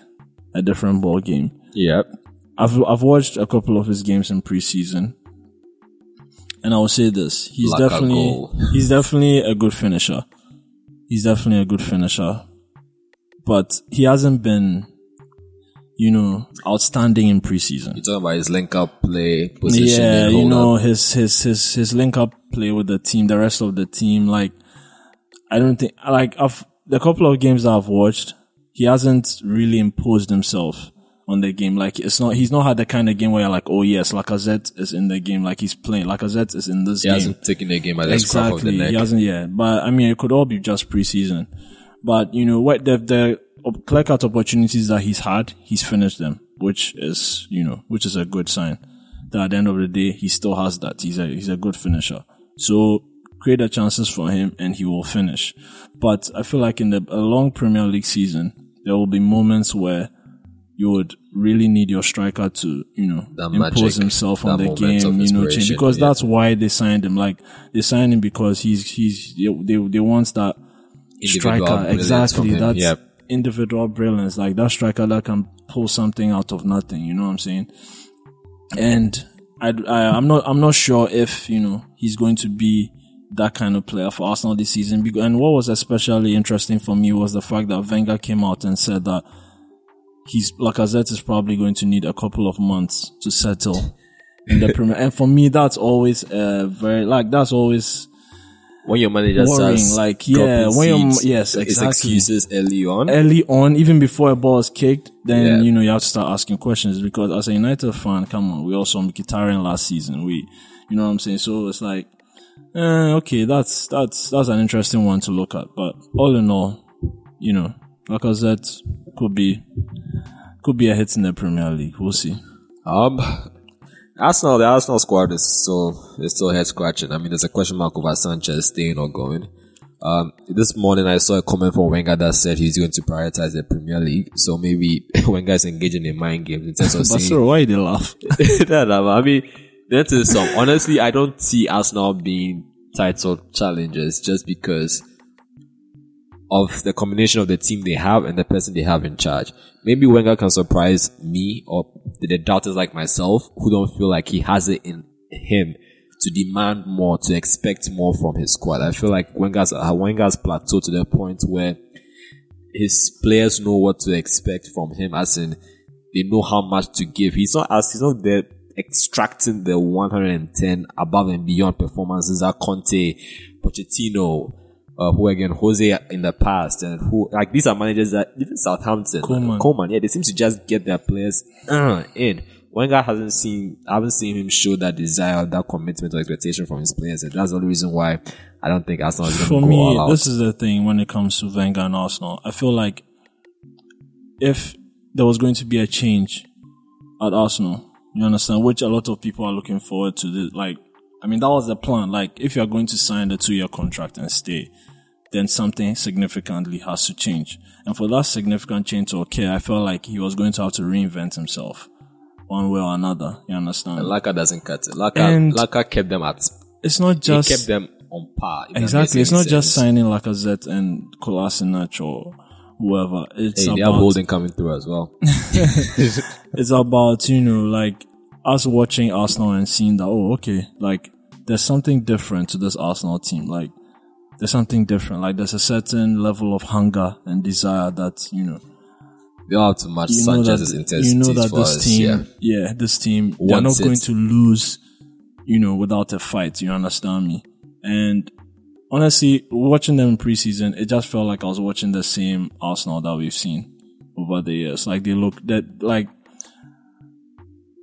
a different ball game. Yep. I've I've watched a couple of his games in preseason, and I will say this: he's Like definitely he's definitely a good finisher. He's definitely a good finisher, but he hasn't been, you know, outstanding in preseason. You're talking about his link up play, position, Yeah, you know up. his his his his link up play with the team, the rest of the team. Like, I don't think like I've the couple of games that I've watched, he hasn't really imposed himself on the game. Like, it's not he's not had the kind of game where you're like, oh yes, Lacazette is in the game, like he's playing. Lacazette is in this He game. hasn't taken the game at the scruff of the Exactly. He hasn't yet. But I mean, it could all be just preseason. But you know what? The the clear cut opportunities that he's had, he's finished them, which is you know which is a good sign. That at the end of the day, he still has that. He's a he's a good finisher. So create the chances for him, and he will finish. But I feel like in the a long Premier League season, there will be moments where you would really need your striker to, you know, That impose magic, himself on the game, you know, change because yeah. that's why they signed him. Like they signed him because he's he's they they, they want that Individual striker exactly that's yep. individual brilliance like that striker that can pull something out of nothing. You know what I'm saying? And I, I I'm not I'm not sure if you know he's going to be that kind of player for Arsenal this season. And what was especially interesting for me was the fact that Wenger came out and said that he's Lacazette is probably going to need a couple of months to settle in the Premier. And for me, that's always uh, very like that's always When your manager Worrying, starts like, yeah, when your- yes, exactly. excuses early on. early on, even before a ball is kicked, then Yeah. you know you have to start asking questions because as a United fan, come on, we also Mkhitaryan last season. We, you know what I'm saying. So it's like, eh, okay, that's that's that's an interesting one to look at. But all in all, you know, Lacazette could be could be a hit in the Premier League. We'll see. Um, Arsenal, the Arsenal squad is still is still head scratching. I mean, there's a question mark over Sanchez staying or going. Um, this morning I saw a comment from Wenger that said he's going to prioritize the Premier League. So maybe Wenger is engaging in mind games in terms of But saying, sir, why did they laugh? no, no, I mean, that is some. Honestly, I don't see Arsenal being title challengers just because of the combination of the team they have and the person they have in charge. Maybe Wenger can surprise me or the, doubters like myself who don't feel like he has it in him to demand more, to expect more from his squad. I feel like Wenger's, uh, Wenger's plateau to the point where his players know what to expect from him, as in they know how much to give. He's not as he's not there extracting the 110 above and beyond performances that Conte, Pochettino, uh, who again Jose in the past, and who like these are managers that even Southampton, Koeman. Coleman, yeah, they seem to just get their players uh, in. Wenger hasn't seen, I haven't seen him show that desire, that commitment or expectation from his players, and that's the only reason why I don't think Arsenal is going For to go me, all out. this is the thing when it comes to Wenger and Arsenal. I feel like if there was going to be a change at Arsenal, you understand, which a lot of people are looking forward to. This, like, I mean, that was the plan. Like, if you're going to sign the two-year contract and stay, then something significantly has to change. And for that significant change to occur, I felt like he was going to have to reinvent himself one way or another. You understand? Laka doesn't cut it. Laka, And- Laka kept them at, it's not he just kept them on par. Exactly. It's not any just sense. signing Lacazette and Kolasinac or whoever. It's Hey, they have about holding coming through as well. it's about you know like us watching Arsenal and seeing that oh okay like there's something different to this Arsenal team like there's something different like there's a certain level of hunger and desire that you know They all have to match you know Sanchez's that intensity you know that for this us. team yeah. yeah. this team they're not it. going to lose you know without a fight you understand me and honestly watching them in preseason it just felt like I was watching the same Arsenal that we've seen over the years like they look that like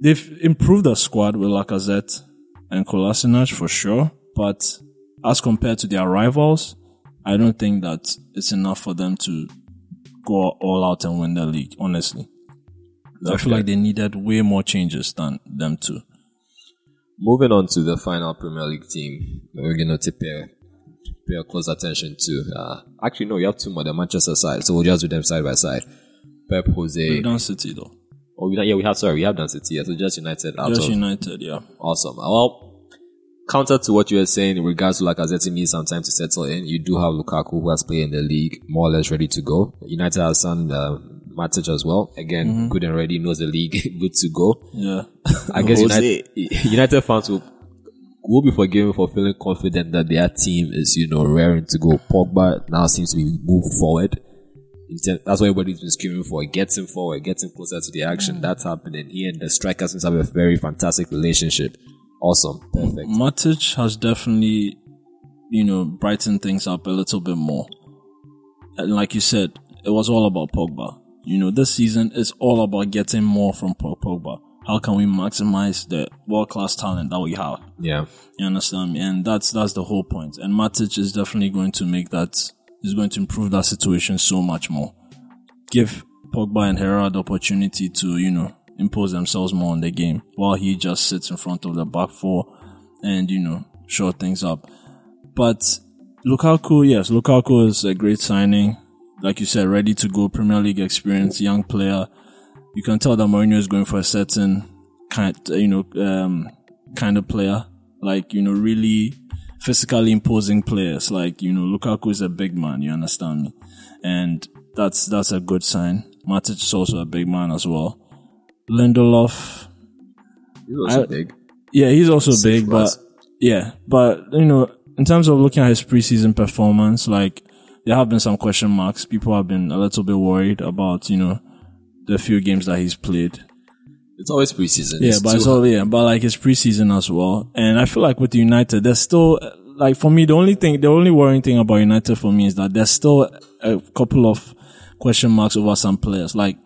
they've improved the squad with Lacazette and Kolasinac for sure but as compared to their rivals I don't think that it's enough for them to go all out and win the league, honestly. I feel like they needed way more changes than them two. Moving on to the final Premier League team, we're going to pay, pay close attention to. Uh, actually, no, you have two more, the Manchester side, so we'll just do them side by side. Pep, Jose. We've done City though. Oh, yeah, we have, sorry, we have done City, yeah, so just United out Just of. United, yeah. Awesome. Well, counter to what you were saying in regards to Lacazette needs some time to settle in, you do have Lukaku who has played in the league more or less ready to go. United has signed uh, Matic as well. Again, good and ready, knows the league, good to go. Yeah. I guess United, United fans will, will be forgiven for feeling confident that their team is, you know, raring to go. Pogba now seems to be moved forward. That's what everybody's been screaming for. It gets him forward, gets him closer to the action. Mm. That's happening. He and the striker seems to have a very fantastic relationship. Awesome. Perfect. Matic has definitely, you know, brightened things up a little bit more. And like you said, it was all about Pogba. You know, this season is all about getting more from Pogba. How can we maximize the world class talent that we have? Yeah. You understand me? And that's, that's the whole point. And Matic is definitely going to make that, is going to improve that situation so much more. Give Pogba and Herrera the opportunity to, you know, impose themselves more on the game while he just sits in front of the back four and, you know, short things up. But Lukaku, yes, Lukaku is a great signing. Like you said, ready to go, Premier League experience, young player. You can tell that Mourinho is going for a certain kind, you know, um, kind of player. Like, you know, really physically imposing players. Like, you know, Lukaku is a big man, you understand me? And that's, that's a good sign. Matic is also a big man as well. Lindelof. He's also I, big. Yeah, he's also Six big, plus. but yeah, but you know, in terms of looking at his preseason performance, like there have been some question marks. People have been a little bit worried about, you know, the few games that he's played. It's always preseason. Yeah, it's but it's all, yeah, but like it's preseason as well. And I feel like with United, there's still, like for me, the only thing, the only worrying thing about United for me is that there's still a couple of question marks over some players. Like,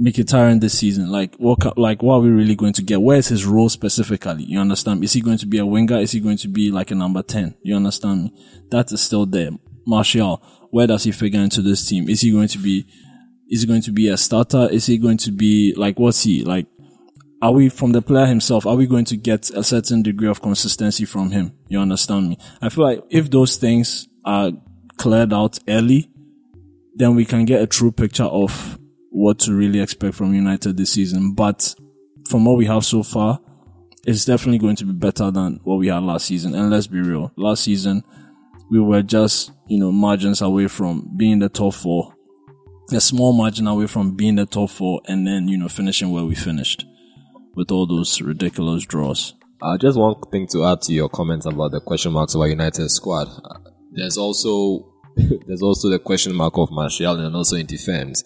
Mkhitaryan this season? Like, what, like, what are we really going to get? Where is his role specifically? You understand? Is he going to be a winger? Is he going to be like a number 10? You understand me? That is still there. Martial, where does he figure into this team? Is he going to be, is he going to be a starter? Is he going to be, like, what's he? Like, are we, from the player himself, are we going to get a certain degree of consistency from him? You understand me? I feel like if those things are cleared out early, then we can get a true picture of what to really expect from United this season. But from what we have so far, it's definitely going to be better than what we had last season. And let's be real, last season we were just you know margins away from being the top four, a small margin away from being the top four, and then you know finishing where we finished with all those ridiculous draws. Uh, just one thing to add to your comments about the question marks about United squad. Uh, there's also there's also the question mark of Martial and also in defense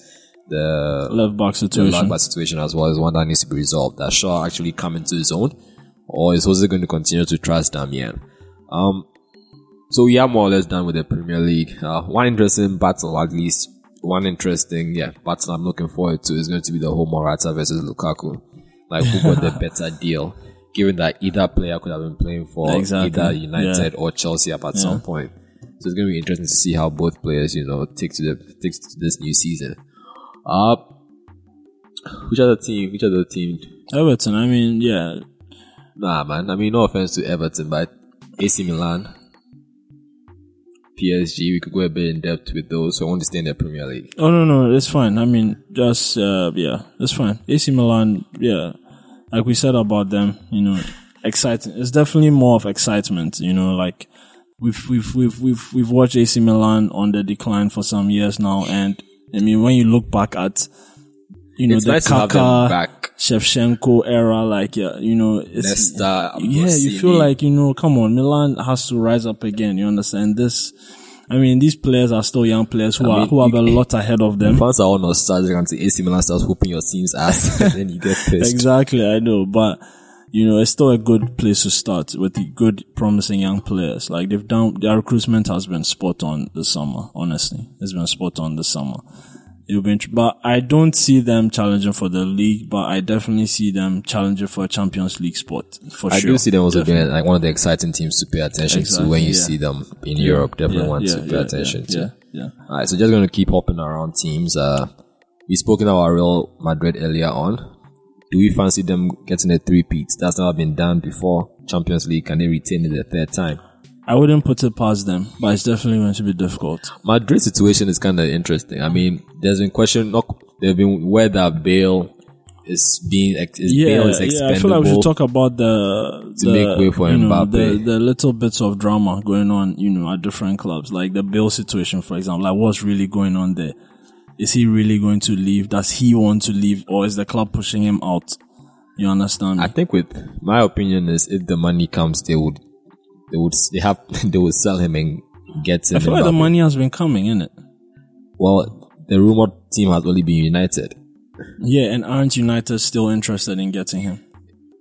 the left back situation. left back situation as well is one that needs to be resolved. That Shaw actually come into his own, or is Jose going to continue to trust Darmian? Um, so we are more or less done with the Premier League. Uh, one interesting battle, at least one interesting, yeah, battle I'm looking forward to is going to be the whole Morata versus Lukaku. Like who got the better deal? Given that either player could have been playing for exactly. either United yeah. or Chelsea up at yeah. some point. So it's going to be interesting to see how both players, you know, take to the take to this new season. Uh, which other team? Which other team? Everton. I mean, yeah. Nah, man. I mean, no offense to Everton, but AC Milan, PSG, we could go a bit in depth with those. So I want to stay in the Premier League. Oh no, no, it's fine. I mean, just uh, yeah, it's fine. AC Milan, yeah, like we said about them, you know, exciting. It's definitely more of excitement, you know, like we've we've we've we've we've watched AC Milan on the decline for some years now, and I mean, when you look back at, you know, it's the nice Kaká, Shevchenko era, like, yeah, you know, it's, Nesta, yeah, you feel like, you know, come on, Milan has to rise up again. You understand this? I mean, these players are still young players who I are mean, who have a lot ahead of them. Fans are all nostalgic until AC Milan starts whooping your team's ass, and then you get pissed. exactly, I know, but you know, it's still a good place to start with the good, promising young players. Like they've done, their recruitment has been spot on this summer. Honestly, it's been spot on this summer. It'll be, but I don't see them challenging for the league, but I definitely see them challenging for a Champions League spot for I sure. I do see them also definitely. being like one of the exciting teams to pay attention exactly, to when you yeah. see them in yeah, Europe. Definitely yeah, one to pay attention to. Yeah, Yeah. All right, so just going to keep hopping around teams. Uh, we spoke about Real Madrid earlier on do we fancy them getting a three-peat? That's never been done before. Champions League, can they retain it the third time? I wouldn't put it past them, but it's definitely going to be difficult. Madrid situation is kind of interesting. I mean, there's been question, not, there have been whether Bale is being is yeah, Bale is expendable. Yeah, I feel like we should talk about the to the, make way for you know, Mbappe. The, the little bits of drama going on, you know, at different clubs, like the Bale situation, for example. Like, what's really going on there? is he really going to leave? Does he want to leave or is the club pushing him out? You understand? I think with my opinion is if the money comes, they would, they would, they have, they would sell him and get him. I feel like the money has been coming, in it. Well, the rumored team has only been United. Yeah, and aren't United still interested in getting him?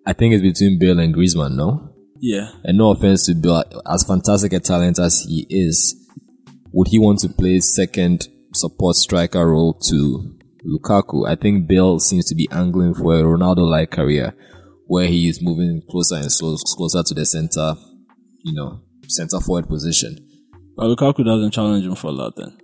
I think it's between Bale and Griezmann, no? Yeah. And no offense to Bale, as fantastic a talent as he is, would he want to play second support striker role to Lukaku? I think Bale seems to be angling for a Ronaldo-like career where he is moving closer and closer to the center, you know, center forward position. But Lukaku doesn't challenge him for that then.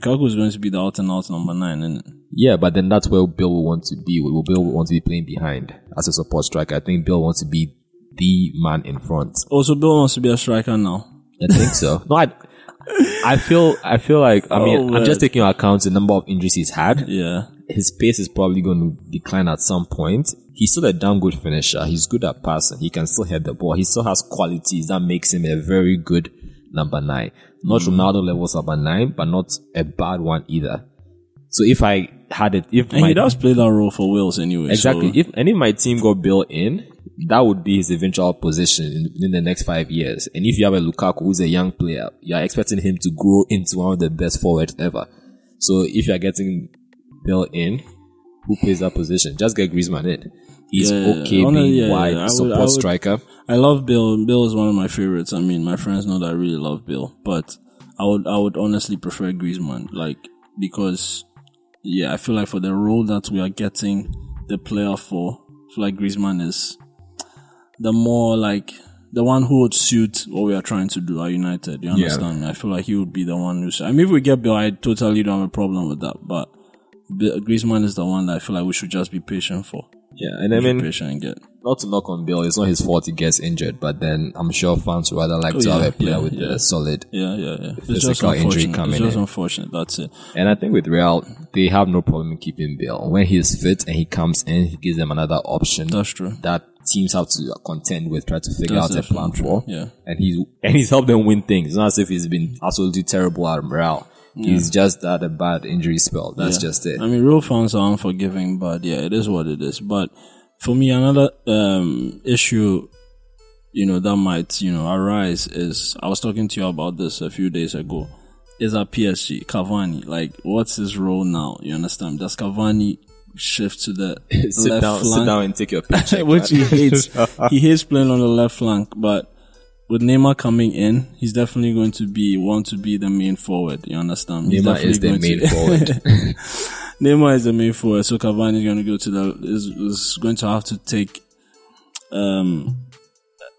Lukaku is going to be the out and out number nine, isn't it? Yeah, but then that's where Bale will want to be. Will Bale will want to be playing behind as a support striker. I think Bale wants to be the man in front. Oh, also, Bale wants to be a striker now. I think so. no, I, I feel, I feel like, I mean, Oh, I'm just taking into account the number of injuries he's had. Yeah. His pace is probably going to decline at some point. He's still a damn good finisher. He's good at passing. He can still hit the ball. He still has qualities that makes him a very good number nine. Not Mm. Ronaldo levels number nine, but not a bad one either. So if I had it, if And my he does play that role for Wales anyway. Exactly. so- If any of my team got built in, that would be his eventual position in, in the next five years. And if you have a Lukaku who's a young player, you're expecting him to grow into one of the best forwards ever. So if you're getting Bale in, who plays that position? Just get Griezmann in. He's Yeah, okay being yeah, yeah. wide would- support I would- striker. I love Bale. Bale is one of my favorites. I mean, my friends know that I really love Bale, but I would, I would honestly prefer Griezmann, like, because, yeah, I feel like for the role that we are getting the player for, I feel like Griezmann is the more like, the one who would suit what we are trying to do at United. You understand? me? I feel like he would be the one who. I mean, if we get Bale, I totally don't have a problem with that. But Griezmann is the one that I feel like we should just be patient for. Yeah. And I mean, patient and get. not to knock on Bale, it's not his fault he gets injured, but then I'm sure fans would rather like oh, to Oh, yeah, have a player yeah, with yeah. a solid Yeah, yeah, yeah. Physical injury coming It's just in. unfortunate. That's it. And I think with Real, they have no problem in keeping Bale. When he's fit and he comes in, he gives them another option That's true. that teams have to contend with, try to figure That's out a plan definitely for. true, yeah. And he's, and he's helped them win things. It's not as if he's been absolutely terrible at Real. He's just had a bad injury spell. That's Yeah. just it. I mean, real fans are unforgiving, but yeah, it is what it is. But for me, another um, issue, you know, that might you know arise is I was talking to you about this a few days ago. Is at PSG Cavani like what's his role now? You understand? Does Cavani shift to the sit left down, flank? sit down and take your picture. which he hates. he hates playing on the left flank, but with Neymar coming in, he's definitely going to be want to be the main forward. You understand? He's Neymar is the main to- forward. Neymar is the main forward, so Cavani is going to go to the is, is going to have to take um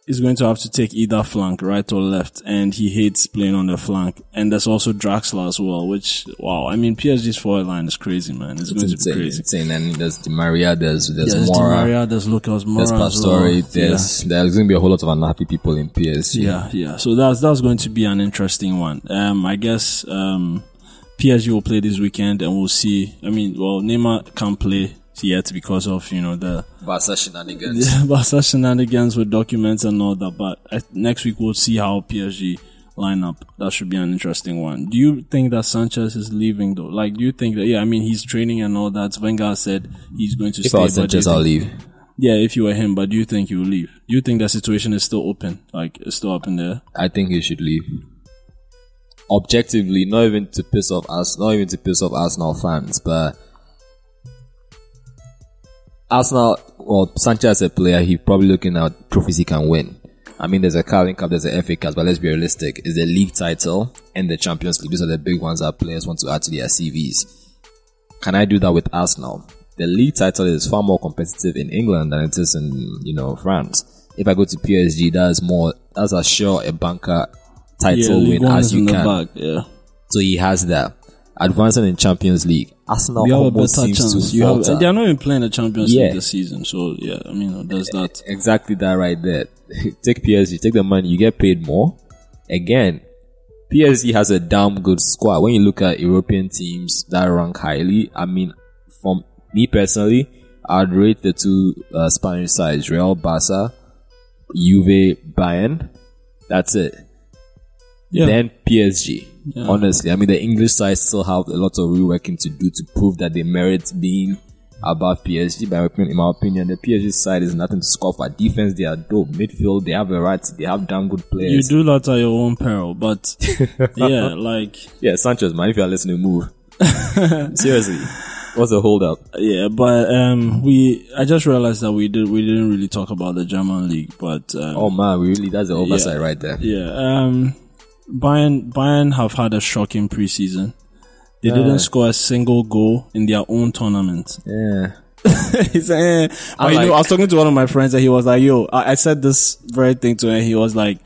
is going to have to take either flank, right or left, and he hates playing on the flank. And there's also Draxler as well, which wow, I mean PSG's forward line is crazy, man. It's, going It's to be crazy. It's insane. And there's Di Maria, there's, there's there's Di Mora, Maria, there's Lucas Moura there's as well. Pastore, Yeah. there's, there's going to be a whole lot of unhappy people in PSG. Yeah, yeah. So that's that's going to be an interesting one. Um, I guess um, PSG will play this weekend, and we'll see. I mean, well, Neymar can't play yet because of you know the Barca shenanigans. yeah, Barca shenanigans with documents and all that. But I, next week we'll see how PSG line up. That should be an interesting one. Do you think that Sanchez is leaving though? Like, do you think that? Yeah, I mean, he's training and all that. Wenger said he's going to If stay. I was but do you Sanchez, I'll leave. Yeah, if you were him, but do you think he will leave? Do you think that situation is still open? Like, it's still up in there? I think he should leave. Objectively, not even to piss off us, not even to piss off Arsenal fans, but Arsenal, well, Sanchez a player, he's probably looking at trophies he can win. I mean, there's a Carling Cup, there's a FA Cup, but let's be realistic. It's the league title and the Champions League. These are the big ones that players want to add to their CVs. Can I do that with Arsenal? The league title is far more competitive in England than it is in, you know, France. If I go to PSG, that's more, that's as sure a banker title League win as is you can. bag. Yeah. So he has that. Advancing in Champions League. Arsenal you have a almost better seems chance. to You have, they are not even playing the Champions Yeah. League this season, so yeah, I mean, there's that. Exactly that right there. take PSG, take the money, you get paid more. Again, PSG has a damn good squad. When you look at European teams that rank highly, I mean, from me personally, I'd rate the two uh, Spanish sides, Real Barca, Juve, Bayern. That's it. Yeah. Then PSG. Honestly, I mean, the English side still have a lot of reworking to do to prove that they merit being above PSG. Opinion, in my opinion, the PSG side is nothing to scoff at. Defense, they are dope. Midfield, they have variety. They have damn good players. you do that at your own peril, but yeah, like Yeah, Sanchez, man, if you are listening, move. Seriously, what's the hold up? Yeah, but um, we I just realized that we did we didn't really talk about the German league, but um, Oh man, we really that's the oversight Yeah. right there. yeah, um, Bayern Bayern have had a shocking preseason. They Yeah. didn't score a single goal in their own tournament. Yeah. He's like, eh. But you know, I was talking to one of my friends and he was like, yo, I, I said this very thing to him. He was like,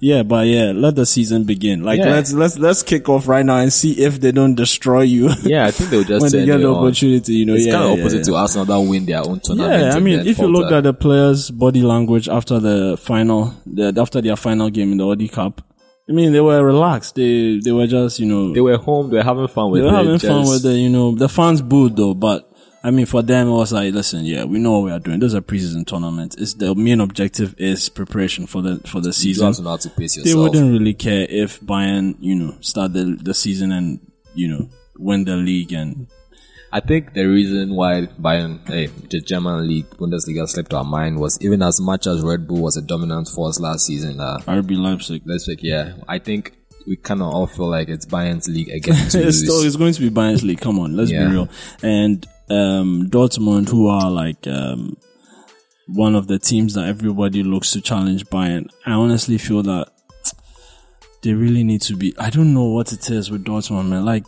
yeah, but yeah, let the season begin. Like, Yeah. let's, let's, let's kick off right now and see if they don't destroy you. Yeah, I think they'll just when they get the opportunity, you know, It's yeah. kind of yeah, opposite to Arsenal that win their own tournament. Yeah, I mean, if you look at the players' body language after the final, the, after their final game in the Audi Cup, I mean, they were relaxed. They, they were just, you know, they were home, they were having fun with they were having fun with it, you know. The fans booed though, but I mean, for them, it was like, listen, yeah, we know what we are doing. This is a preseason tournament. It's the main objective is preparation for the for the season. You have to know how to pace They wouldn't really care if Bayern, you know, start the the season and you know win the league and I think the reason why Bayern, hey, the German league, Bundesliga slipped our mind was even as much as Red Bull was a dominant force last season, uh, RB Leipzig. let's yeah, I think we kind of all feel like it's Bayern's league again it's still it's going to be Bayern's league. Come on, let's Yeah. be real. And um Dortmund, who are like um one of the teams that everybody looks to challenge Bayern, I honestly feel that they really need to be. I don't know what it is with Dortmund, man. Like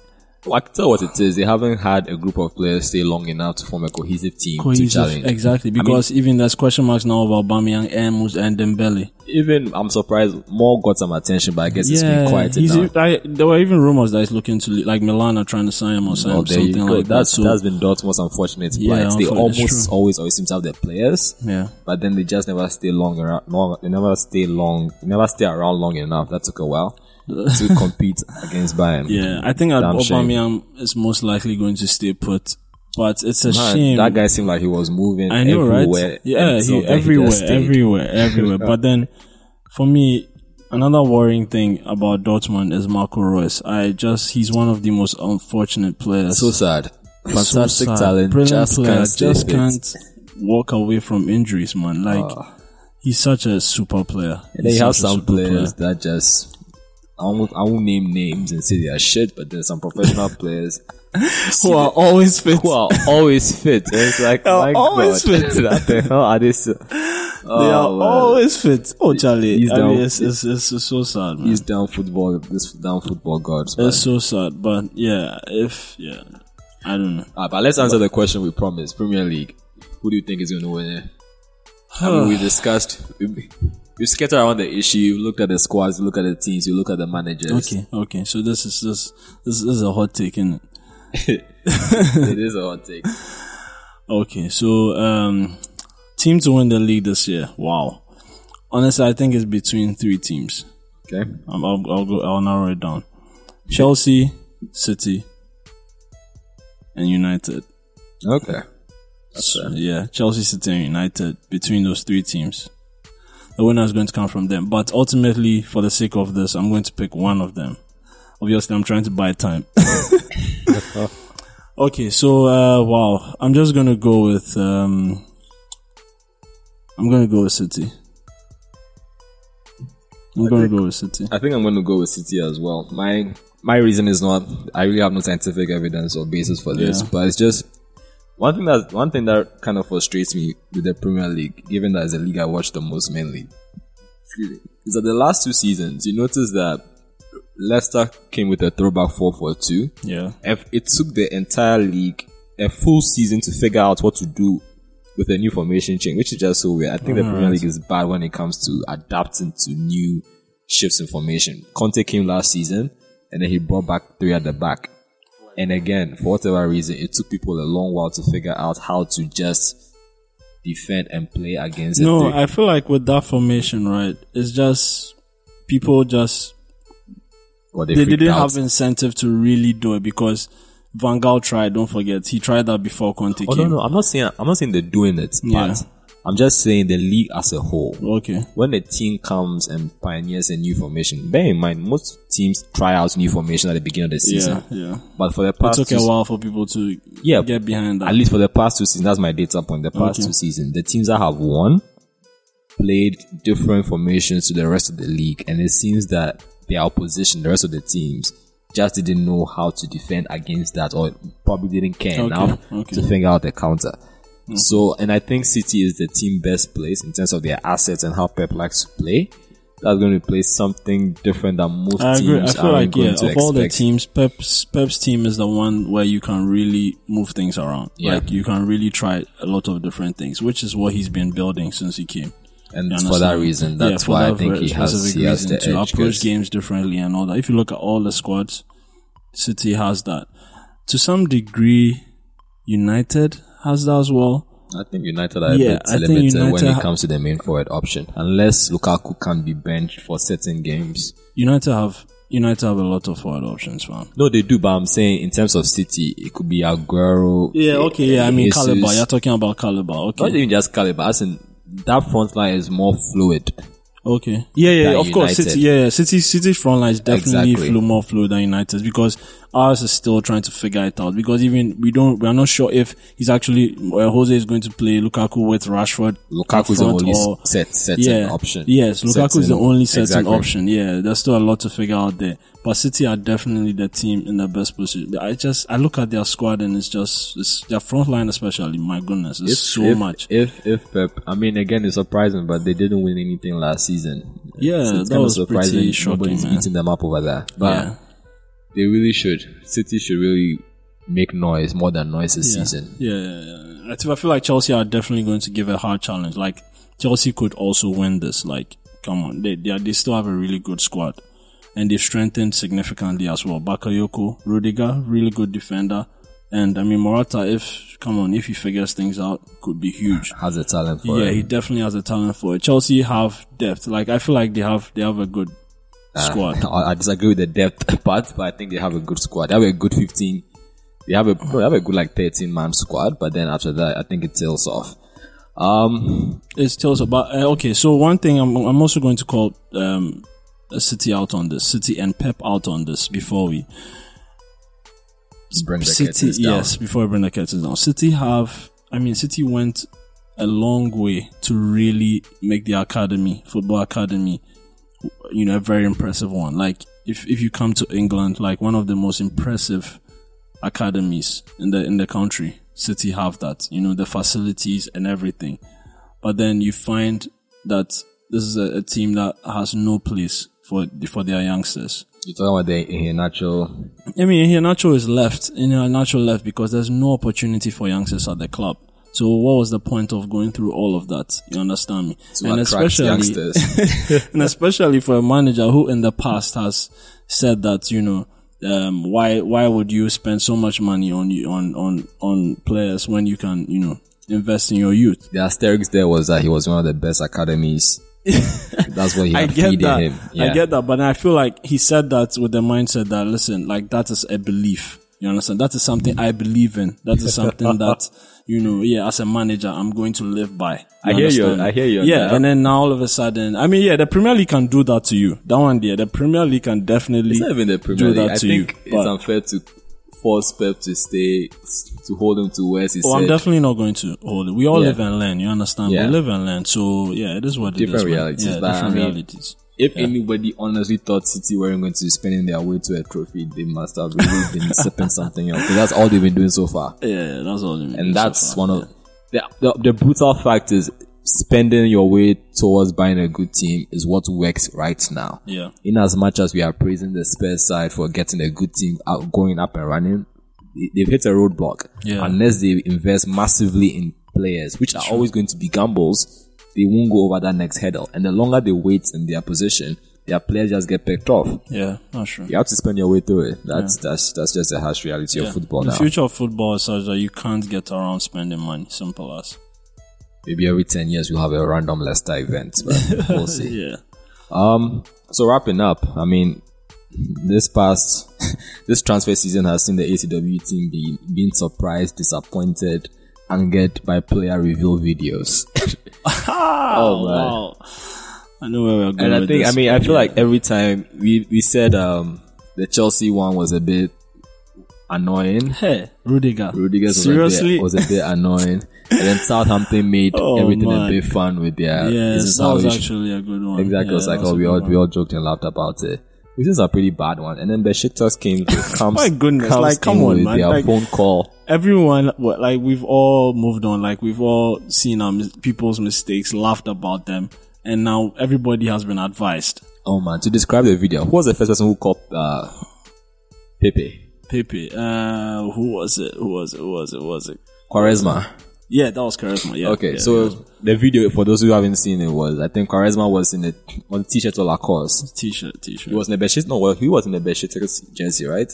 I can tell what it is. They haven't had a group of players stay long enough to form a cohesive team to challenge. exactly. Because even there's question marks now about Aubameyang, Emus, and Dembele. Even I'm surprised more got some attention, but I guess it's been quieted he's, down. I, there were even rumors that he's looking to like Milan are trying to sign him or oh, sign Oh, him, something like that's that. So that's been Dortmund's unfortunate Yeah, plight. They almost always always seem to have their players, yeah, but then they just never stay long around. Long, they never stay long. They never stay around long enough. That took a while to compete against Bayern. yeah. I think Damn shame. Aubameyang is most likely going to stay put, but it's a Man, shame. that guy seemed like he was moving I know, everywhere. right? Yeah, he, everywhere, stayed. everywhere, everywhere. but then, for me, another worrying thing about Dortmund is Marco Reus. I just he's one of the most unfortunate players. So sad. So Fantastic sad. talent. brilliant just player, can't just can't walk away from injuries, man. Like Ah. he's such a super player. And He's you have some players player. that just I won't, I won't name names and say they are shit, but there's some professional players who are always fit. who are always fit. And it's like, Are my always God, fit. what the hell are they? So, they oh, are man. always fit. Oh, Charlie, He's I mean, down. it's, it's, it's, it's so sad, man. He's down football. This down football gods. man. It's so sad, but yeah, if yeah, I don't know. Ah, but let's answer the question we promised. Premier League. Who do you think is going to win it? I mean, we discussed. We scattered around the issue. You look at the squads. You look at the teams. You look at the managers. Okay, okay. So this is this this, this is a hot take, isn't it? it is a hot take. Okay, so um, team to win the league this year. Wow. Honestly, I think it's between three teams. Okay. Um, I'll, I'll go. I'll narrow it down. Chelsea, City, and United. Okay. So, yeah, Chelsea, City, and United. Between those three teams, the winner is going to come from them. But ultimately, for the sake of this, I'm going to pick one of them. Obviously, I'm trying to buy time. okay, so uh, wow, I'm just going to go with. Um, I'm going to go with City. I'm going to go with City. I think I'm going to go with City as well. My my reason is not. I really have no scientific evidence or basis for this, Yeah. but it's just one thing that one thing that kind of frustrates me with the Premier League, given that it's a league I watch the most mainly, is that the last two seasons you notice that Leicester came with a throwback four four two. Yeah. If it took the entire league a full season to figure out what to do with a new formation change, which is just so weird. I think the Premier League is bad when it comes to adapting to new shifts in formation. Conte came last season and then he brought back three at the back. And again, for whatever reason, it took people a long while to figure out how to just defend and play against it. No, I feel like with that formation, right, it's just people just Or they, they didn't out. have incentive to really do it because Van Gaal tried. Don't forget, he tried that before Conte Oh no, no, I'm not saying I'm not saying they're doing it, Yeah. but I'm just saying the league as a whole. Okay, when a team comes and pioneers a new formation, bear in mind most teams try out new formation at the beginning of the season. yeah, yeah. But for the past, It took a while for people to Yeah, get behind that. at least for the past two seasons, that's my data point. The past Okay. two seasons, the teams that have won played different formations to the rest of the league, and it seems that their opposition, the rest of the teams, just didn't know how to defend against that, or probably didn't care Okay, enough okay. to figure out the counter. Hmm. So, and I think City is the team best placed in terms of their assets and how Pep likes to play. That's going to play something different than most I agree. I teams feel are like yeah, of all the teams, Pep's Pep's team is the one where you can really move things around. Yeah. Like you can really try a lot of different things, which is what he's been building since he came. and You for that reason, that's for why I that think very he has, he has reason the to edge. approach games differently and all that. If you look at all the squads, City has that. To some degree, United has that as well. I think United are Yeah, a bit I think limited when it comes to the main forward option, unless Lukaku can be benched for certain games. United have United have a lot of forward options, man. No, they do, but I'm saying in terms of City, it could be Aguero. Yeah, okay, yeah. I mean, Jesus. caliber. You're talking about caliber. Okay. Not even just caliber, as in that front line is more fluid. Okay. Yeah, yeah, of course. City, yeah, yeah. City, City's front line is definitely Exactly. more fluid than United's because ours is still trying to figure it out. Because even we don't, we are not sure if he's actually uh, Jose is going to play Lukaku with Rashford. Lukaku is the only or- set certain yeah, option. Yes, Lukaku is the only certain exactly. option. Yeah, there's still a lot to figure out there. But City are definitely the team in the best position. I just I look at their squad and it's just it's their front line especially. My goodness, it's so if, much. If if Pep, I mean, again, it's surprising, but they didn't win anything last season. Yeah, So it's that kind was of surprising. pretty shocking, Nobody's man. beating them up over there, but yeah. They really should. City should really make noise more than noise this Yeah. season. Yeah, yeah, yeah. I I feel like Chelsea are definitely going to give a hard challenge. Like Chelsea could also win this. Like, come on, they they, are, they still have a really good squad, and they've strengthened significantly as well. Bakayoko, Rudiger, really good defender, and I mean Morata. If come on, if he figures things out, could be huge. Has the talent for Yeah, it. he definitely has a talent for it. Chelsea have depth. Like I feel like they have they have a good squad. I, I disagree with the depth part, but I think they have a good squad. They have a good 15. They have a they have a good like 13 man squad, but then after that, I think it tails off. Um, It's still so, but uh, okay. So one thing I'm I'm also going to call um City out on this, City and Pep out on this before we bring the City. down. Yes, before we bring the curtains down. City have, I mean, City went a long way to really make the academy, football academy, you know, a very impressive one. Like if if you come to England, like one of the most impressive academies in the in the country, City have that. You know, the facilities and everything. But then you find that this is a, a team that has no place for for their youngsters. You're talking about the natural. I mean, here Nacho is left. You know, Nacho left because there's no opportunity for youngsters at the club. So what was the point of going through all of that? You understand me? To attract youngsters. and especially for a manager who in the past has said that, you know, um, why, why would you spend so much money on, you- on, on, on players when you can, you know, invest in your youth? The asterisk there was that he was one of the best academies. That's what he I get that. him. Yeah. I get that, but I feel like he said that with the mindset that listen, like that is a belief. You understand? That is something I believe in. That is something that you know. Yeah, as a manager, I'm going to live by. I hear you. I hear you Yeah, that. and then now all of a sudden, I mean, yeah, the Premier League can do that to you. That one there, the Premier League can definitely It's not even the do that I to think you. it's unfair to force Pep to stay, to hold him to where he Oh, I'm definitely not going to hold it. We all Yeah. live and learn. You understand? Yeah. We live and learn. So yeah, it is what Different it is. realities, Yeah, but I different mean- realities. If anybody honestly thought City weren't going to be spending their way to a trophy, they must have really been sipping something else. that's all they've been doing so far. Yeah, that's all. And so that's far. one of the, the the brutal fact is spending your way towards buying a good team is what works right now. Yeah. In as much as we are praising the Spurs side for getting a good team out, going up and running, they- they've hit a roadblock. Yeah. Unless they invest massively in players, which are always going to be gambles, they won't go over that next hurdle. And the longer they wait in their position, their players just get picked off. Yeah, not sure. You have to spend your way through it. That's that's that's just the harsh reality of football the now. future of football is such that you can't get around spending money. Simple as. Maybe every ten years we'll have a random Leicester event, but we'll see. Yeah. Um, so wrapping up, I mean, this past this transfer season has seen the ACW team be being surprised, disappointed, angered by player reveal videos. Oh, man. wow. I know where we're going. and I think, I mean, I feel like every time we we said um the Chelsea one was a bit annoying. hey, Rudiger. Rudiger's was a, Seriously? bit, was a bit annoying. and then Southampton made Oh, everything man. a bit fun with their. this yes, that was actually a good one. Exactly. Yeah, it's like, was oh, we all, one. we all joked and laughed about it. which is a pretty bad one. And then Besiktas came, comes, My goodness, comes like, come on, with man, their like- phone call. Everyone like we've all moved on like we've all seen our mis- people's mistakes laughed about them and now everybody has been advised Oh man, to describe the video, who was the first person who called uh, Pepe? Pepe, uh who was it who was it who was it who was it Quaresma. yeah that was Quaresma yeah Okay, yeah, so the video for those who haven't seen it was I think Quaresma was in a on the t-shirt or Lacoste. t-shirt t-shirt He was in the Besiktas. No, well, he was in the Besiktas jersey, right?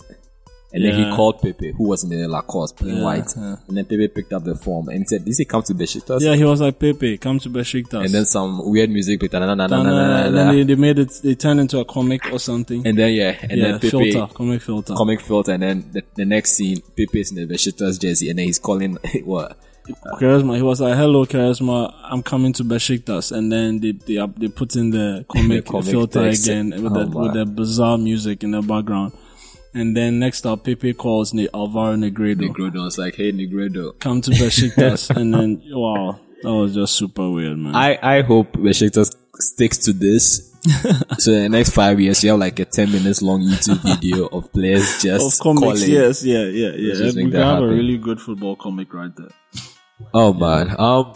And then he called Pepe, who was in the Lacoste, plain Yeah, white. yeah. And then Pepe picked up the form and he said, "This he come to Besiktas." yeah he was like Pepe come to Besiktas And then some weird music played. na- na- na- na- and, na- na- and then they, they made it they turned into a comic or something And then yeah, and yeah then Pepe filter comic filter comic filter, and then the, the next scene, Pepe's in the Besiktas jersey, and then he's calling what? Quaresma, he was like, "Hello, Quaresma, I'm coming to Besiktas," and then they they, they put in the comic, comic filter text. again with Oh, the with the bizarre music in the background, and then next up, Pepe calls ne- Alvaro Negredo, Negredo was like, "Hey, Negredo." "Come to Besiktas," and then wow, that was just super weird, man. I I hope Besiktas sticks to this. so in the next five years, you have like a ten minutes long YouTube video of players just of comics, calling. yes, yeah, yeah, yeah. just We have that a really good football comic right there. Oh man. Um.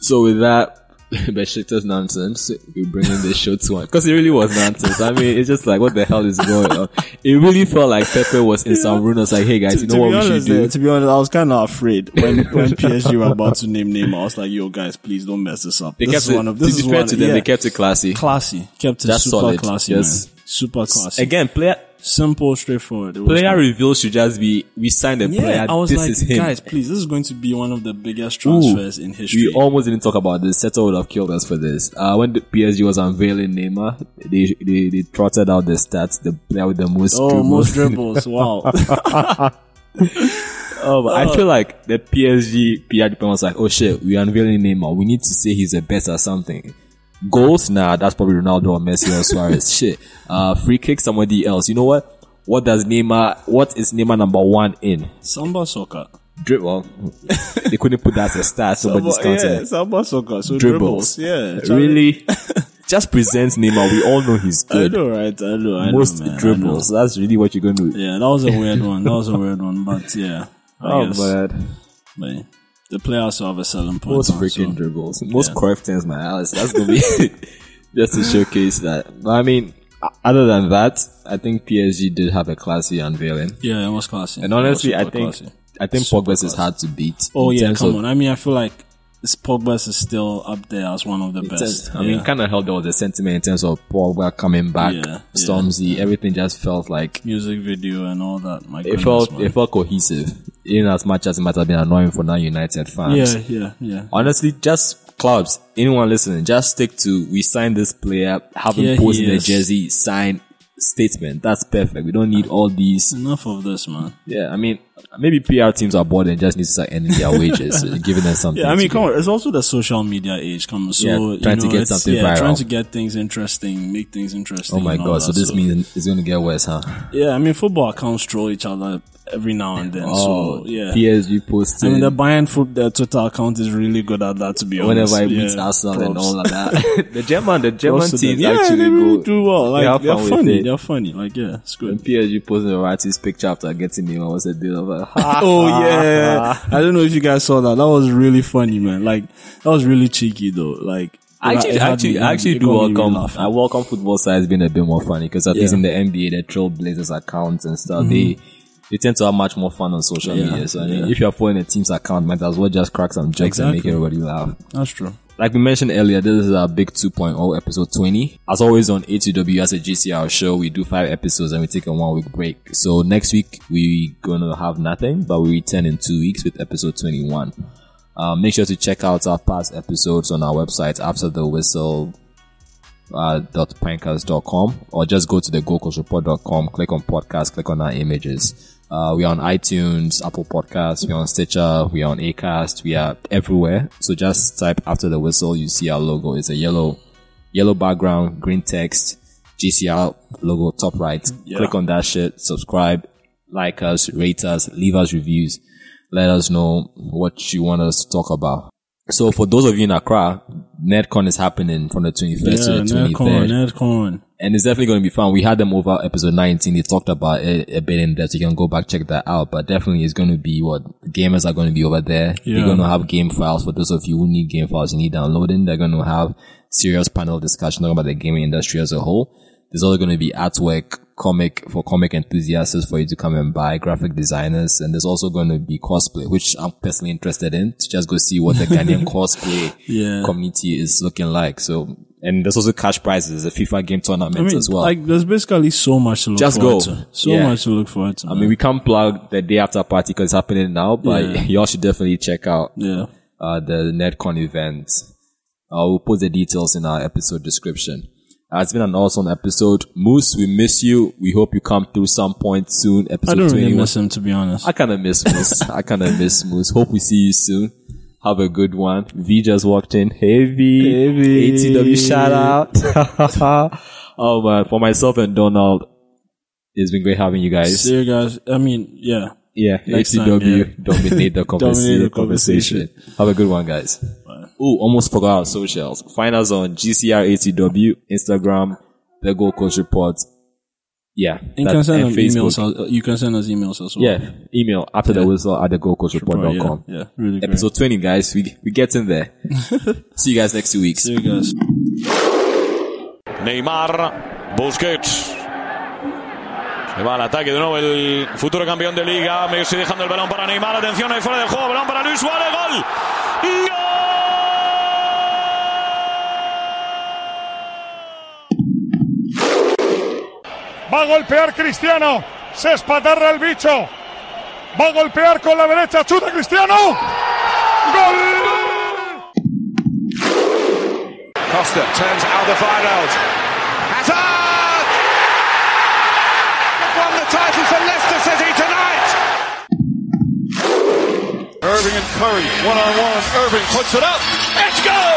So with that Besiktas nonsense, we bring in the show to one because it really was nonsense. I mean, it's just like what the hell is going on? It really felt like Pepe was in some room. was like, hey guys, you know what we should do? yeah, to be honest, I was kind of afraid when when PSG were about to name name. I was like, "Yo, guys, please don't mess this up." They this kept is it, one of to this be is one, to them, yeah. they kept it classy. classy, kept it That's super solid. classy, Yes. man. Super classy. Again, player Simple, straightforward. Player reveal should just be we signed a player. I was this like, is him. guys, please, this is going to be one of the biggest Ooh, transfers in history. We almost didn't talk about this. Seto would have killed us for this. Uh, when the PSG was unveiling Neymar, they, they, they trotted out the stats, the player with the most oh, dribbles. most dribbles! Wow. Oh, but I feel like the PSG PR department was like, oh shit, we're unveiling Neymar. We need to say he's the best at something. Goals? Nah, that's probably Ronaldo or Messi or Suarez. shit. Uh, free kick, somebody else. You know what? What does Neymar, what is Neymar number one in? Samba soccer. Dribble. they couldn't put that as a stat, so nobody's Samba, counting yeah, it. Samba soccer. So Dribbles. dribbles. Yeah. Charlie- Really? Just presents Neymar. We all know he's I good. know, right? I know. I Most know, man, I know. dribbles. That's really what you're going to do. Yeah, that was a weird one. That was a weird one, but yeah. I Oh, guess. but But the player also have a selling point. most freaking so- dribbles. Most yeah. correct things, man. Alice, that's gonna be just to showcase that. But I mean, other than that, I think PSG did have a classy unveiling. Yeah, it was classy. And honestly, I think classy. I think Super Pogba's is hard to beat. Oh yeah, come of- on. I mean, I feel like this Pogba's is still up there as one of the best. terms- I mean, Yeah. kind of held all the sentiment in terms of Pogba coming back, Yeah, yeah. Stormzy, everything just felt like music video and all that. My it goodness, felt man. it felt cohesive, in as much as it might have been annoying for non-United fans. yeah, yeah, yeah. Honestly, just clubs, anyone listening, just stick to we signed this player, have him Here post the jersey, sign statement. That's perfect. We don't need all these. Enough of this, man. Yeah, I mean, maybe PR teams are bored and just need to start ending their wages, giving them something. Yeah, I mean, come on. It's also the social media age. Come on, so Yeah, you trying to get something yeah, viral. trying to get things interesting, make things interesting. Oh my god! So this means it's going to get worse, huh? yeah, I mean, football accounts troll each other every now and then. Oh, so yeah, PSG posted. I mean, the Bayern foot, the Twitter account is really good at that. To be honest, Whenever I yeah, meet Arsenal and all of that, the German, the German Props to yeah, actually they really go. do well. Like have they're funny. They're funny. Like yeah, it's When good. PSG posted Verratti's picture after getting him, I was a bit of a. Ha, Oh yeah, I don't know if you guys saw that. That was really funny, man. Like that was really cheeky though. Like I actually, had actually, me- I actually it do got me welcome. laughing. I welcome football sides being a bit more funny because at least in the NBA, the Trailblazers accounts and stuff, mm-hmm. they they tend to have much more fun on social Yeah, media. So I mean, yeah. if you're following a team's account, might as well just crack some jokes and make everybody laugh. That's true. Like we mentioned earlier, this is our big 2.0 episode 20. As always on ATW as a GCR show, we do five episodes and we take a one week break. So next week we're gonna have nothing, but we return in two weeks with episode 21. Um, make sure to check out our past episodes on our website after the whistle uh, dot pancast.com or just go to the goldcoastreport.com, click on podcast, click on our images. Uh, we are on iTunes, Apple Podcasts, we're on Stitcher, we are on Acast, we are everywhere. So just type after the whistle, you see our logo. It's a yellow, yellow background, green text, GCR logo top right. Yeah. Click on that shit, subscribe, like us, rate us, leave us reviews. Let us know what you want us to talk about. So for those of you in Accra, Netcon is happening from the 21st Yeah, to the 23rd. Netcon, Netcon. and it's definitely going to be fun. We had them over episode 19. They talked about it a bit in depth. You can go back, check that out. But definitely it's going to be what gamers are going to be over there. Yeah. They're going to have game files for those of you who need game files you need downloading. They're going to have serious panel discussion about the gaming industry as a whole. There's also going to be artwork, comic for comic enthusiasts for you to come and buy, graphic designers, and there's also going to be cosplay, which I'm personally interested in to just go see what the Ghanaian cosplay Yeah. community is looking like. So, and there's also cash prizes, a FIFA game tournament I mean, as well. like, there's basically so much to look Just forward go. to. So Yeah. much to look forward to. I mean, we can't plug the day after party because it's happening now, but Yeah. y'all should definitely check out yeah. uh, the NetCon event. Uh, we'll put the details in our episode description. It's been an awesome episode. Moose, we miss you. We hope you come through some point soon. Episode I don't 21. really miss him, to be honest. I kind of miss Moose. I kind of miss Moose. Hope we see you soon. Have a good one. V just walked in. Hey V. Hey, V. ATW shout out. oh man, for myself and Donald, it's been great having you guys. See you guys. I mean, yeah. Yeah, Next time, yeah. dominate the conversa- Dominate the conversation. Have a good one, guys. Oh, almost forgot our socials. Find us on GCRATW, Instagram, The Gold Coast Report. Yeah. You that- can send and emails. As, you can send us emails as well. Yeah, email after the whistle at thegoldcoastreport.com. yeah, yeah, really great. Episode 20, guys. We, we get in there. See you guys next two weeks. See you guys. Neymar, Busquets. Se va al ataque de nuevo el futuro campeón de liga. Messi dejando el balón para Neymar. Atención ahí fuera del juego. Balón para Luis Suárez. Gol. Va a golpear Cristiano. Se espatarra el bicho. Va a golpear con la derecha. Chuta Cristiano. ¡Gol! Costa turns Alderweireld. Hazard! Won the title for Leicester City tonight. Irving and Curry one on one. Irving puts it up. It's good.